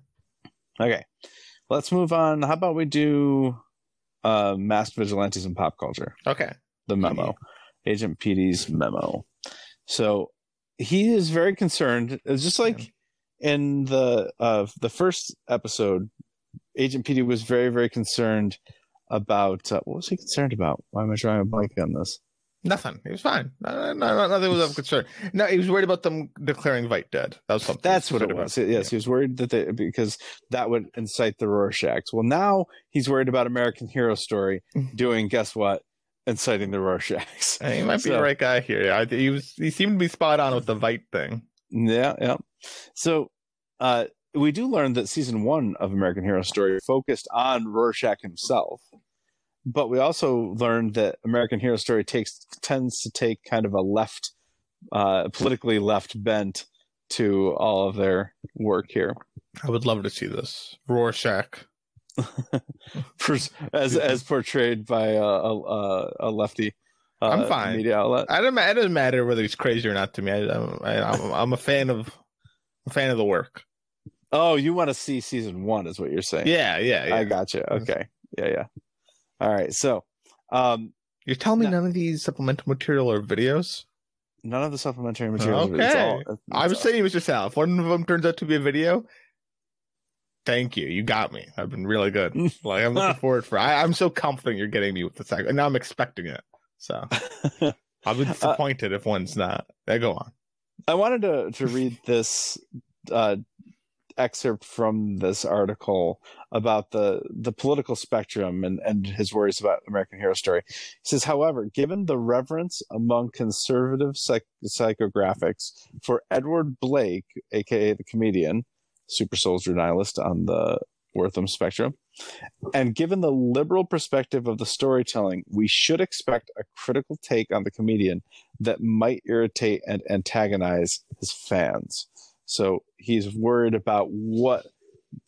Okay, let's move on. How about we do uh, masked vigilantes in pop culture? Okay. the memo, Agent Petey's memo. So he is very concerned. It's just like in the uh, the first episode, Agent Petey was very very concerned about uh, what was he concerned about? Why am I drawing a blank on this? Nothing. He was fine. No, no, no, nothing was of *laughs* concern. No, he was worried about them declaring Veidt dead. That was something. That's what it was. about. Yes, he was worried that they because that would incite the Rorschachs. Well, now he's worried about American Hero Story doing guess what? Inciting the Rorschachs. *laughs* Yeah. He might be the right guy here. I, he was. He seemed to be spot on with the Veidt thing. Yeah, yeah. So uh, we do learn that season one of American Hero Story focused on Rorschach himself, but we also learned that American Hero Story takes tends to take kind of a left, uh, politically left bent to all of their work here, I would love to see this Rorschach. *laughs* As as portrayed by a a, a lefty. Uh, I'm fine. Media outlet. I don't. It doesn't matter whether he's crazy or not to me. I, I, I'm, I'm a fan of, a fan of the work. Oh, you want to see season one, is what you're saying? Yeah, yeah, yeah. I gotcha. Okay, yeah, yeah. All right, so. Um, You're telling me No. none of these supplemental material are videos? None of the supplementary material. Okay. It's all, it's I was all- saying, Mr. Sal, if one of them turns out to be a video, thank you. You got me. I've been really good. *laughs* Like I'm looking forward for. I, I'm so confident you're getting me with the second, and now I'm expecting it. So *laughs* I'll be disappointed if one's not. Yeah, go on. I wanted to to read this uh, excerpt from this article about the the political spectrum and and his worries about American Hero Story. He says, however, given the reverence among conservative psych- psychographics for Edward Blake, aka the comedian, super soldier nihilist on the Wortham spectrum, and given the liberal perspective of the storytelling, we should expect a critical take on the comedian that might irritate and antagonize his fans. So he's worried about what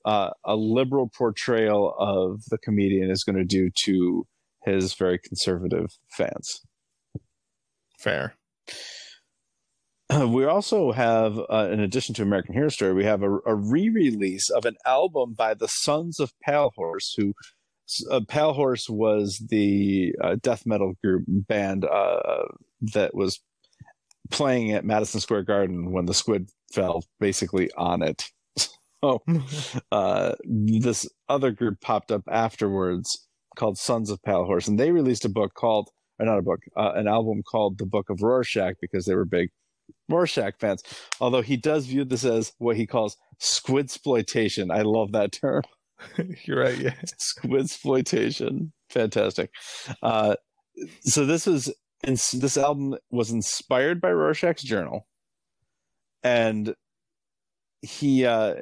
uh, a liberal portrayal of the comedian is going to do to his very conservative fans. Fair. Uh, we also have, uh, in addition to American Hero Story, we have a, a re-release of an album by the Sons of Pale Horse, who uh, Pale Horse was the uh, death metal group band uh, that was playing at Madison Square Garden when the squid fell basically on it. *laughs* So *laughs* uh, this other group popped up afterwards called Sons of Pale Horse, and they released a book called, or not a book, uh, an album called The Book of Rorschach because they were big Rorschach fans. Although he does view this as what he calls squid exploitation. I love that term. *laughs* You're right. Yeah. Squid exploitation. Fantastic. Uh, so this was in, this album was inspired by Rorschach's journal, and he uh,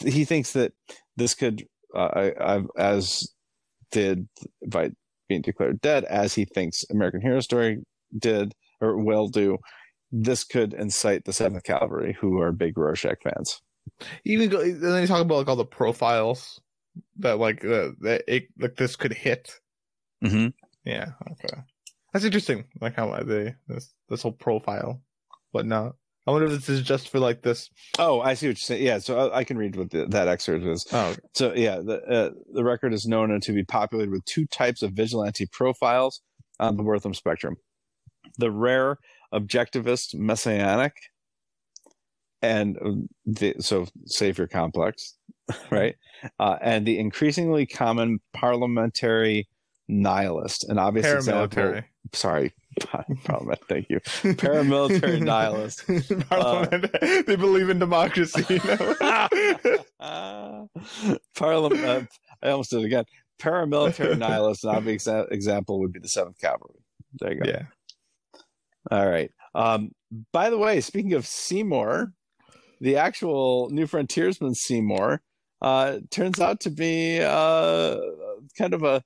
he thinks that this could, uh, I, as did by being declared dead, as he thinks American Hero Story did or will do, this could incite the Seventh Cavalry, who are big Rorschach fans. Even go, then you talk about like all the profiles that like uh, that it like this could hit. Mm-hmm. Yeah. Okay. That's interesting. Like how they this this whole profile, whatnot. I wonder if this is just for like this. Oh, I see what you're saying. Yeah, so I, I can read what the, that excerpt is. Oh, okay. So yeah, the uh, the record is known to be populated with two types of vigilante profiles on the Wortham spectrum: the rare objectivist messianic, and uh, the so savior complex, *laughs* right? Uh, and the increasingly common parliamentary nihilist. An obvious example. Sorry, *laughs* parliament. Thank you. *laughs* Paramilitary nihilist. *laughs* Parliament. they believe in democracy. You know? uh, Parliament. Uh, I almost did it again. Paramilitary nihilist. An obvious exa- example would be the Seventh Cavalry. There you go. yeah. All right. Um, by the way, speaking of Seymour, the actual New Frontiersman Seymour uh, turns out to be uh, kind of a,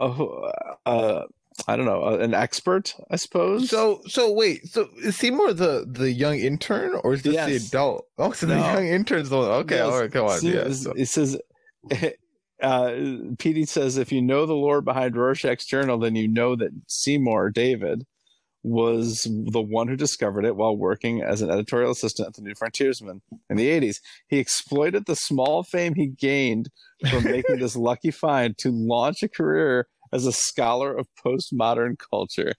a I don't know, an expert, I suppose. So so wait, so is Seymour the the young intern or is this the adult? Oh, so the young intern's the one. Okay, Yes. all right, come on. See, yeah. it- so- It says, *laughs* uh, PD says, if you know the lore behind Rorschach's journal, then you know that Seymour David was the one who discovered it while working as an editorial assistant at the New Frontiersman in the 80s. He exploited the small fame he gained from making this lucky find to launch a career as a scholar of postmodern culture.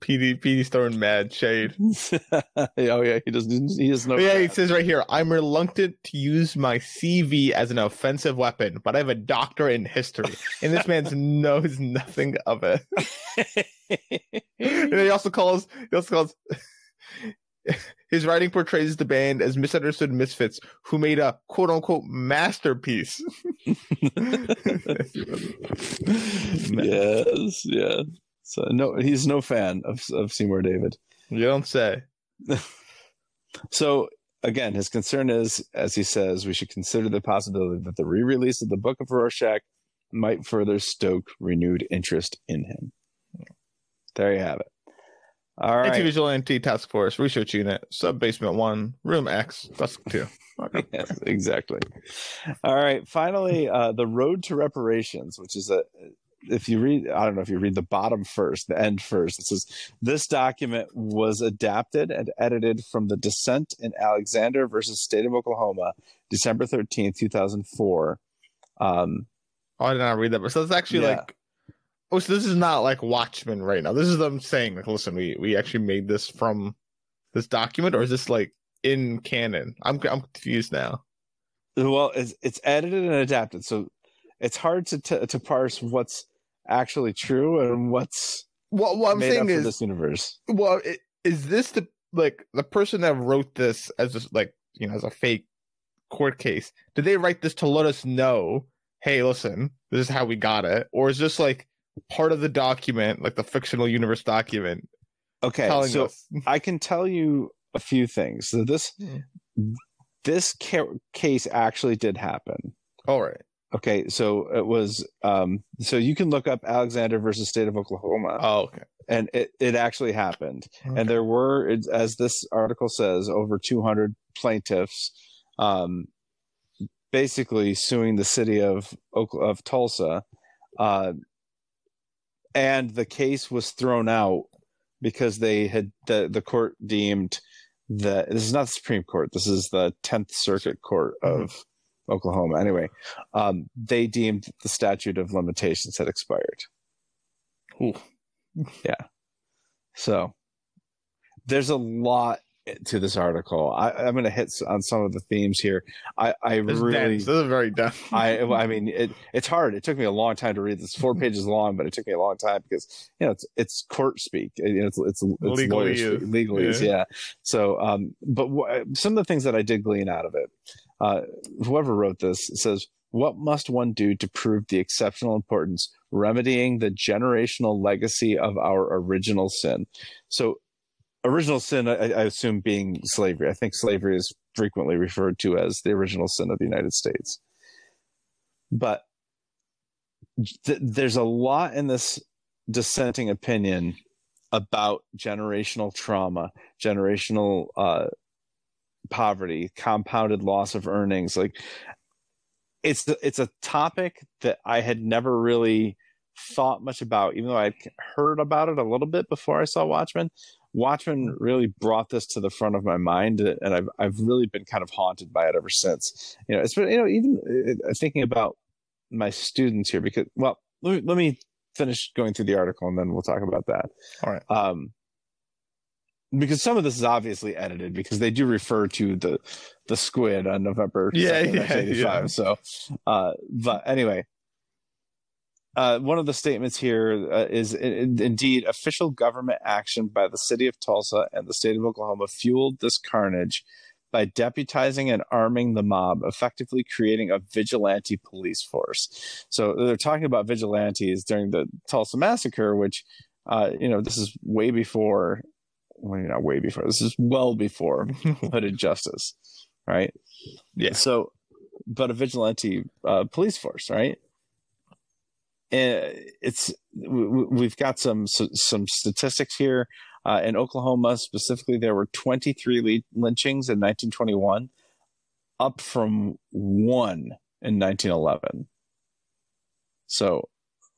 PD PD's throwing mad shade. *laughs* oh yeah, he doesn't. He doesn't know. Oh, yeah, he says right here, I'm reluctant to use my CV as an offensive weapon, but I have a doctorate in history, and this man *laughs* knows nothing of it. *laughs* And he also calls he also calls his writing portrays the band as misunderstood misfits who made a quote unquote masterpiece. *laughs* yes, yeah. So no, he's no fan of of Seymour David. you don't say. *laughs* So again, his concern is, as he says, we should consider the possibility that the re-release of the Book of Rorschach might further stoke renewed interest in him. There you have it. All right. Anti-vigilante task force research unit sub basement one room X dusk two. *laughs* yes, exactly. All right. Finally, uh, the road to reparations, which is a if you read, I don't know if you read the bottom first, the end first. It says this document was adapted and edited from the dissent in Alexander versus State of Oklahoma, December thirteenth, two thousand four. Um, Oh, I did not read that, but so it's actually Yeah. like, oh, so this is not like Watchmen right now. This is them saying, like, listen, we we actually made this from this document, or is this like in canon? I'm I'm confused now. well, it's, it's edited and adapted, so it's hard to t- to parse what's actually true and what's What what I'm saying is, this universe. well, i- is this the like the person that wrote this as just like you know as a fake court case? Did they write this to let us know? Hey, listen, this is how we got it, or is this like part of the document, like the fictional universe document, Okay, so us? *laughs* I can tell you a few things. So this this ca- case actually did happen. All right. Okay, so it was um so you can look up Alexander versus State of Oklahoma Oh, okay. and it it actually happened. Okay. And there were as this article says over 200 plaintiffs um basically suing the city of of Tulsa uh and the case was thrown out because they had the the court deemed that this is not the Supreme Court. This is the Tenth Circuit Court of Oklahoma. Anyway, um, they deemed the statute of limitations had expired. Ooh. Yeah. So there's a lot to this article. I, I'm going to hit on some of the themes here. I, I This really, dense. This is very dense. I, I mean, it, it's hard. It took me a long time to read this. Four *laughs* pages long, but it took me a long time because you know it's it's court speak. You know, it's it's, it's Legalese. legalese, Yeah. yeah. So, um, but wh- some of the things that I did glean out of it, uh, whoever wrote this says, "What must one do to prove the exceptional importance remedying the generational legacy of our original sin?" So, original sin, I, I assume being slavery. I think slavery is frequently referred to as the original sin of the United States. But th- there's a lot in this dissenting opinion about generational trauma, generational uh, poverty, compounded loss of earnings. Like it's it's a topic that I had never really thought much about, even though I'd heard about it a little bit before I saw Watchmen. Watchmen really brought this to the front of my mind, and I've I've really been kind of haunted by it ever since. You know, it's been you know even uh, thinking about my students here because well, let me, let me finish going through the article and then we'll talk about that. All right. Um, because some of this is obviously edited because they do refer to the the squid on November Yeah, 2nd, yeah, 1985. yeah. So, uh, but anyway, uh, one of the statements here uh, is in, in- indeed official government action by the city of Tulsa and the state of Oklahoma fueled this carnage by deputizing and arming the mob, effectively creating a vigilante police force. So they're talking about vigilantes during the Tulsa massacre, which, uh, you know, this is way before, well, not way before, this is well before *laughs* Hooded Justice, right? Yeah. So, but a vigilante uh, police force, right? And it's we- we- we've got some some statistics here. Uh, in Oklahoma, specifically, there were 23 lynchings in 1921, up from one in 1911. So,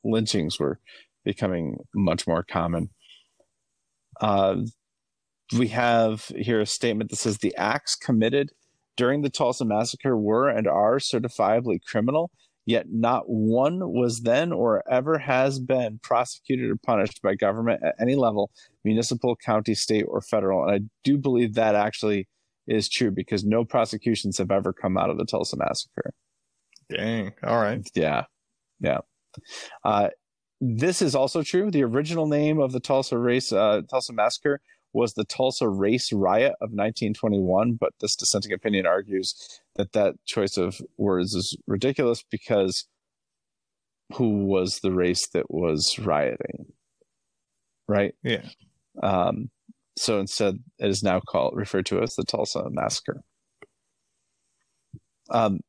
lynchings were becoming much more common. Uh, we have here a statement that says the acts committed during the Tulsa massacre were and are certifiably criminal, yet not one was then or ever has been prosecuted or punished by government at any level, municipal, county, state, or federal. And I do believe that actually is true because no prosecutions have ever come out of the Tulsa massacre. Dang. All right. Yeah. Yeah. Uh, this is also true. The original name of the Tulsa race, uh, Tulsa massacre was the Tulsa Race Riot of 1921, but this dissenting opinion argues that that choice of words is ridiculous because who was the race that was rioting? Right? Yeah. Um, so instead, it is now called referred to as the Tulsa Massacre. Um,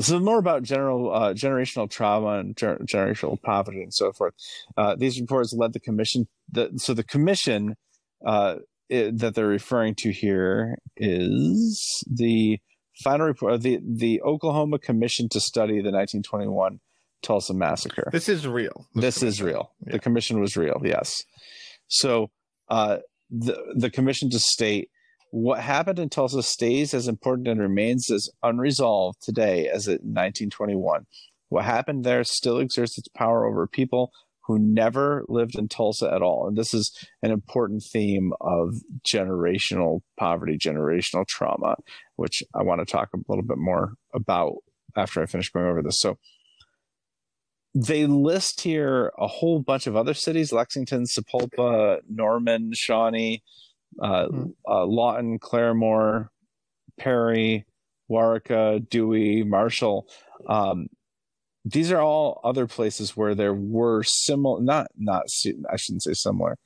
so more about general uh, generational trauma and ger- generational poverty and so forth. Uh, these reports led the commission. The, so the commission uh, i that they're referring to here is the final report of the the Oklahoma Commission to study the 1921 Tulsa massacre This is real. this is real. Yeah. The commission was real. Yes. So uh, the the commission to state what happened in Tulsa stays as important and remains as unresolved today as it in 1921. What happened there still exerts its power over people who never lived in Tulsa at all. And this is an important theme of generational poverty, generational trauma, which I want to talk a little bit more about after I finish going over this. So they list here a whole bunch of other cities Lexington, Sapulpa, Norman, Shawnee, uh, Hmm. uh, Lawton, Claremore, Perry, Waurika, Dewey, Marshall. Um, these are all other places where there were similar, not, not, I shouldn't say similar,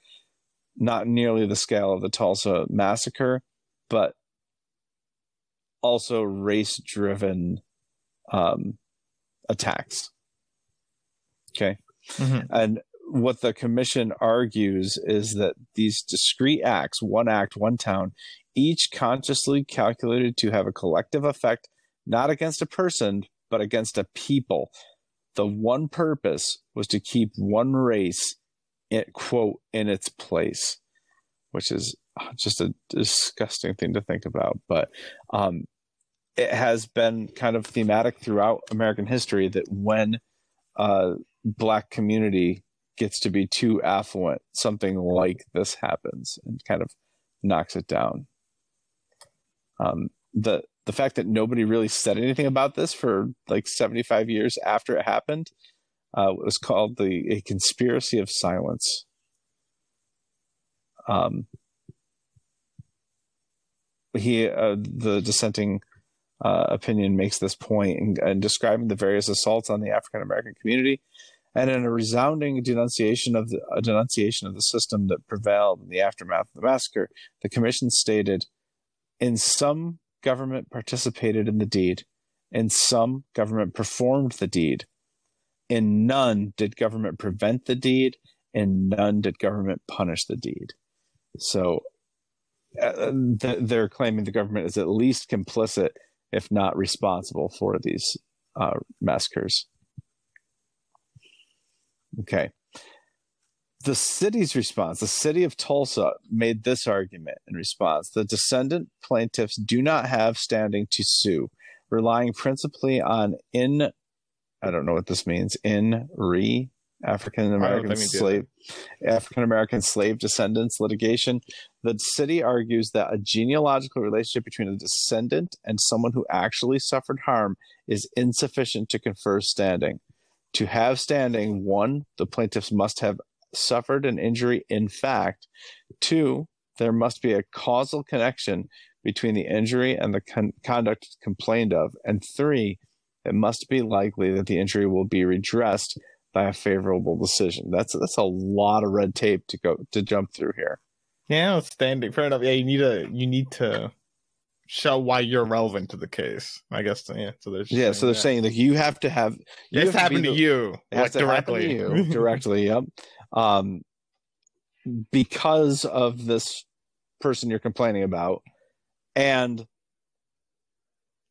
not nearly the scale of the Tulsa massacre, but also race driven um, attacks. Okay. Mhm. And what the commission argues is that these discrete acts, one act, one town, each consciously calculated to have a collective effect, not against a person, but against a people. The one purpose was to keep one race, it, quote, in its place, which is just a disgusting thing to think about. But um, it has been kind of thematic throughout American history that when uh, black community gets to be too affluent, something like this happens and kind of knocks it down. Um, the the fact that nobody really said anything about this for like 75 years after it happened uh, was called the a conspiracy of silence. Um, he uh, the dissenting uh, opinion makes this point in, in describing the various assaults on the African American community, and in a resounding denunciation of the a denunciation of the system that prevailed in the aftermath of the massacre, the commission stated, "In some government participated in the deed, in some government performed the deed, in none did government prevent the deed, in none did government punish the deed." So uh, they're claiming the government is at least complicit if not responsible for these uh, massacres. Okay. The city's response, the city of Tulsa made this argument in response. The descendant plaintiffs do not have standing to sue, relying principally on in, I don't know what this means, in re African American slave African American slave descendants litigation. The city argues that a genealogical relationship between a descendant and someone who actually suffered harm is insufficient to confer standing. To have standing, one, the plaintiffs must have suffered an injury in fact. Two, there must be a causal connection between the injury and the con- conduct complained of. And three, it must be likely that the injury will be redressed by a favorable decision. That's that's a lot of red tape to go to jump through here. Yeah, standing fair enough. Yeah, you need to you need to show why you're relevant to the case. I guess. Yeah. So there's yeah. So they're that. saying that you have to have this happened to, to you like directly. To you directly. Yep. *laughs* Um, because of this person you're complaining about, and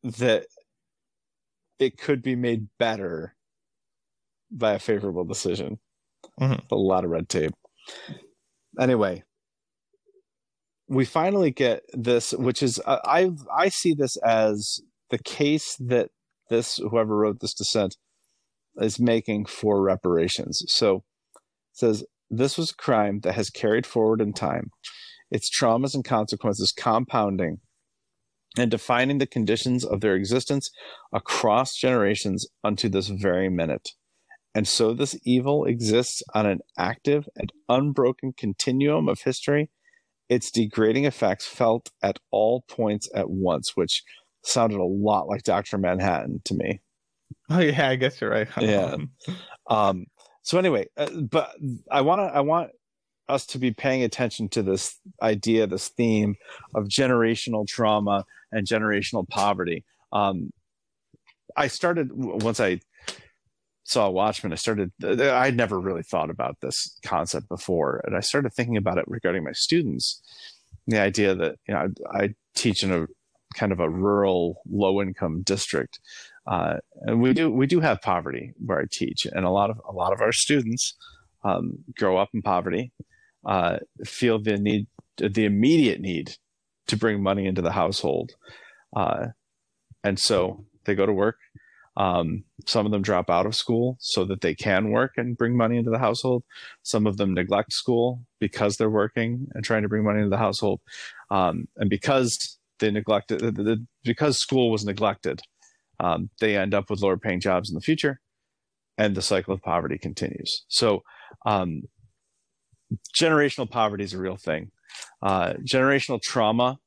that it could be made better by a favorable decision. Mm-hmm. A lot of red tape. Anyway, we finally get this, which is uh, I I see this as the case that this whoever wrote this dissent is making for reparations. So says this was a crime that has carried forward in time, its traumas and consequences compounding and defining the conditions of their existence across generations unto this very minute. And so this evil exists on an active and unbroken continuum of history, its degrading effects felt at all points at once, which sounded a lot like Dr. Manhattan to me. Oh yeah, I guess you're right. yeah. *laughs* Um, so anyway, uh, but I want to I want us to be paying attention to this idea, this theme of generational trauma and generational poverty. Um, I started once I saw Watchmen, I started, I'd never really thought about this concept before. And I started thinking about it regarding my students. The idea that, you know, I, I teach in a kind of a rural, low income district. Uh, and we do, we do have poverty where I teach. And a lot of, a lot of our students um, grow up in poverty, uh, feel the need, the immediate need to bring money into the household. Uh, and so they go to work um, some of them drop out of school so that they can work and bring money into the household. Some of them neglect school because they're working and trying to bring money into the household. Um, and because they neglected, because school was neglected, um, they end up with lower paying jobs in the future, and the cycle of poverty continues. So, um, generational poverty is a real thing. Uh, generational trauma,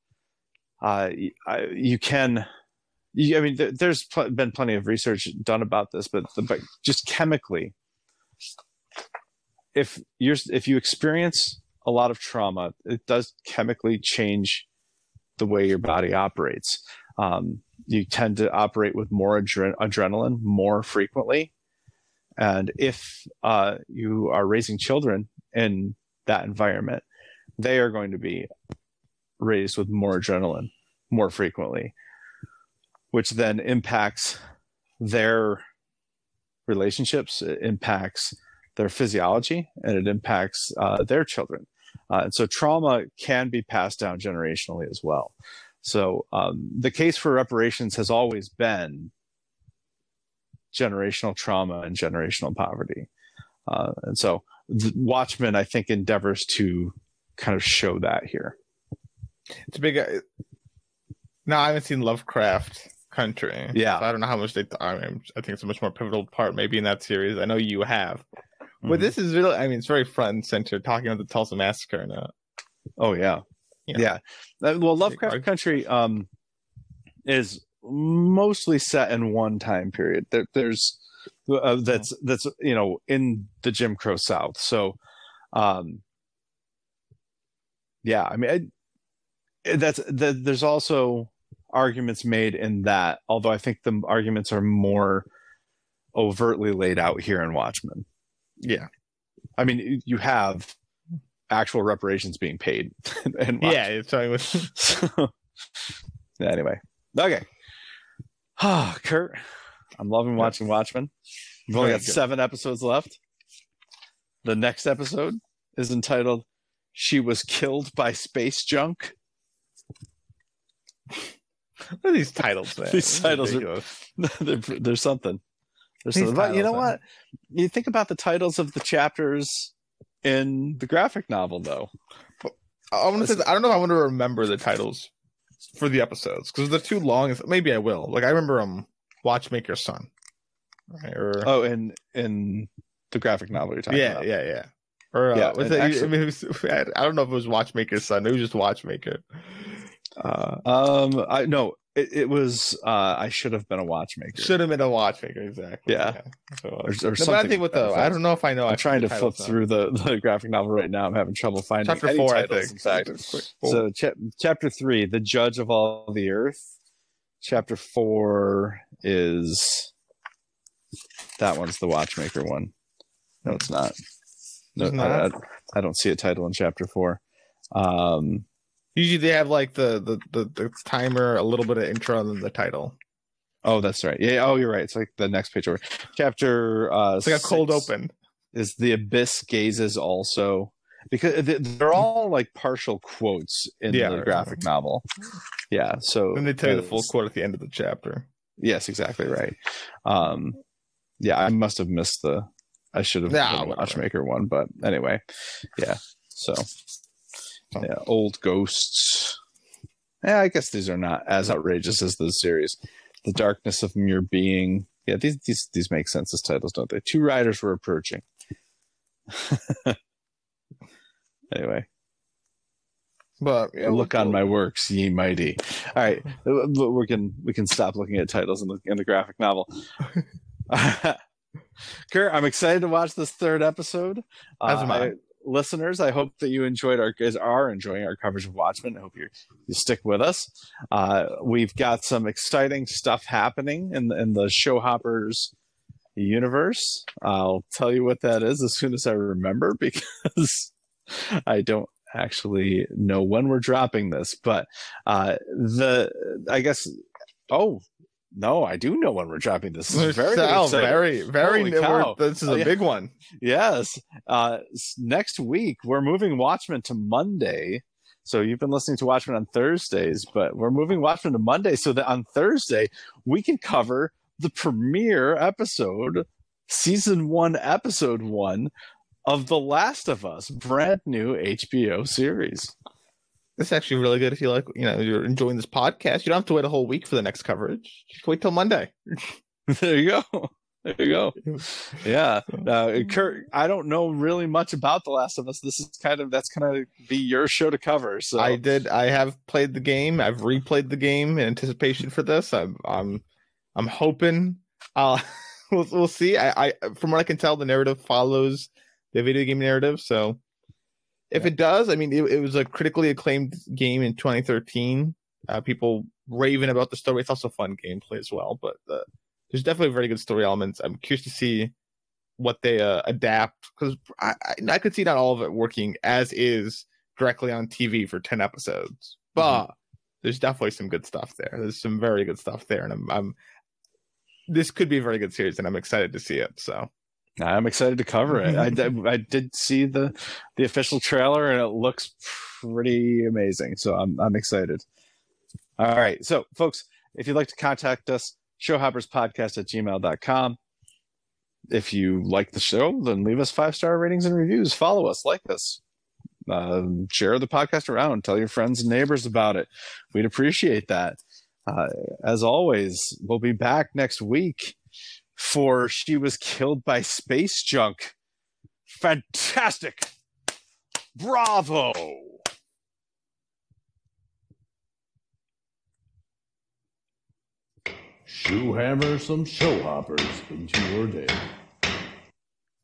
uh, you can I mean, there's pl- been plenty of research done about this, but, the, but just chemically, if you're if you experience a lot of trauma, it does chemically change the way your body operates. Um, you tend to operate with more adre- adrenaline more frequently, and if uh, you are raising children in that environment, they are going to be raised with more adrenaline more frequently which then impacts their relationships, it impacts their physiology, and it impacts uh, their children. Uh, and so trauma can be passed down generationally as well. So um, the case for reparations has always been generational trauma and generational poverty. Uh, and so Watchmen, I think, endeavors to kind of show that here. It's a big No, I haven't seen Lovecraft Country. Yeah. So I don't know how much they. I, mean, I think it's a much more pivotal part, maybe in that series. I know you have, Mhm. but this is really. I mean, it's very front and center, talking about the Tulsa massacre. And, uh, Oh yeah, Yeah. yeah. Uh, well, Lovecraft Country um, is mostly set in one time period. There, there's uh, that's that's you know in the Jim Crow South. So, um, yeah, I mean, I, that's that. There's also arguments made in that, although I think the arguments are more overtly laid out here in Watchmen. yeah, I mean, you have actual reparations being paid. *laughs* in yeah. It's talking with *laughs* so, anyway, okay. Ah, Kurt, I'm loving watching Watchmen. We've only got good. seven episodes left. The next episode is entitled "She Was Killed by Space Junk." what are these titles, man? These titles are- *laughs* there's something. There's something. But you know what? You think about the titles of the chapters in the graphic novel, though. I want to say, I don't know if I want to remember the titles for the episodes because they're too long. Maybe I will. Like I remember um Watchmaker's Son. Right, or Oh, in in the graphic novel you're talking yeah, about. yeah, yeah. Or uh, Yeah, was it, actually- I, mean, was, *laughs* I don't know if it was Watchmaker's Son. It was just Watchmaker. Uh, Um, I no, it, it was. Uh, I should have been a watchmaker. should have been a Watchmaker, exactly. Yeah. So, uh, or, or no, but I think with the, I don't know if I know. I'm trying to flip through the, *laughs* the graphic novel right now. I'm having trouble finding chapter four. I titles, think. In fact, so cha- chapter three, the judge of all the earth. Chapter four is that one's the watchmaker one. No, it's not. No, It's I. I, I don't see a title in chapter four. Um, Usually they have like the, the the the timer, a little bit of intro, and then the title. oh, that's right. Yeah. Oh, you're right. It's like the next page over. Chapter. Uh, It's like a cold open. is the abyss gazes also because they're all like partial quotes in Yeah, the right. graphic novel. Yeah. So And they tell you the full quote at the end of the chapter. Yes, exactly right. Um, yeah, I must have missed the. I should have Nah, done the whatever. watchmaker one, but anyway, yeah. So, yeah, old ghosts. Yeah, I guess these are not as outrageous as the series. The darkness of mere being. Yeah, these these these make sense as titles, don't they? Two riders were approaching. *laughs* anyway, But yeah, look on my works, ye mighty. All right, we can we can stop looking at titles in the in the graphic novel. *laughs* *laughs* Kurt, I'm excited to watch this third episode. As am uh, I. listeners, I hope that you enjoyed our guys are enjoying our coverage of Watchmen. I hope you you stick with us. Uh, we've got some exciting stuff happening in in the show hoppers universe. I'll tell you what that is as soon as I remember *laughs* because I don't actually know when we're dropping this. But uh, the I guess oh no, I do know when we're dropping this. This is *laughs* very exciting. very, very. This is Oh, a yeah. big one. Yes. Uh, next week, we're moving Watchmen to Monday. So you've been listening to Watchmen on Thursdays, but we're moving Watchmen to Monday so that on Thursday, we can cover the premiere episode, season one, episode one of The Last of Us, brand new HBO series. It's actually really good if you like, you know, you're enjoying this podcast. You don't have to wait a whole week for the next coverage. Just wait till Monday. *laughs* there you go. There you go. *laughs* Yeah. Uh, Kurt, I don't know really much about The Last of Us. This is kind of, that's kind of be your show to cover. So I did. I have played the game. I've replayed the game in anticipation for this. I'm, I'm, I'm hoping. Uh, *laughs* we'll, we'll see. I, I, from what I can tell, the narrative follows the video game narrative. So, if it does, I mean, it, it was a critically acclaimed game in 2013. Uh, people raving about the story. It's also fun gameplay as well, but uh, there's definitely very good story elements. I'm curious to see what they uh, adapt because I, I, I could see not all of it working as is directly on TV for 10 episodes, but there's definitely some good stuff there. There's some very good stuff there, and I'm, I'm this could be a very good series, and I'm excited to see it. So I'm excited to cover it. I did, *laughs* I did see the the official trailer and it looks pretty amazing. So I'm I'm excited. All right. So folks, if you'd like to contact us, showhopperspodcast at gmail.com. If you like the show, then leave us five star ratings and reviews. Follow us, like us. Um, share the podcast around. Tell your friends and neighbors about it. We'd appreciate that. Uh, as always, we'll be back next week for She Was Killed by Space Junk. Fantastic! Bravo! Shoe hammer some show hoppers into your day.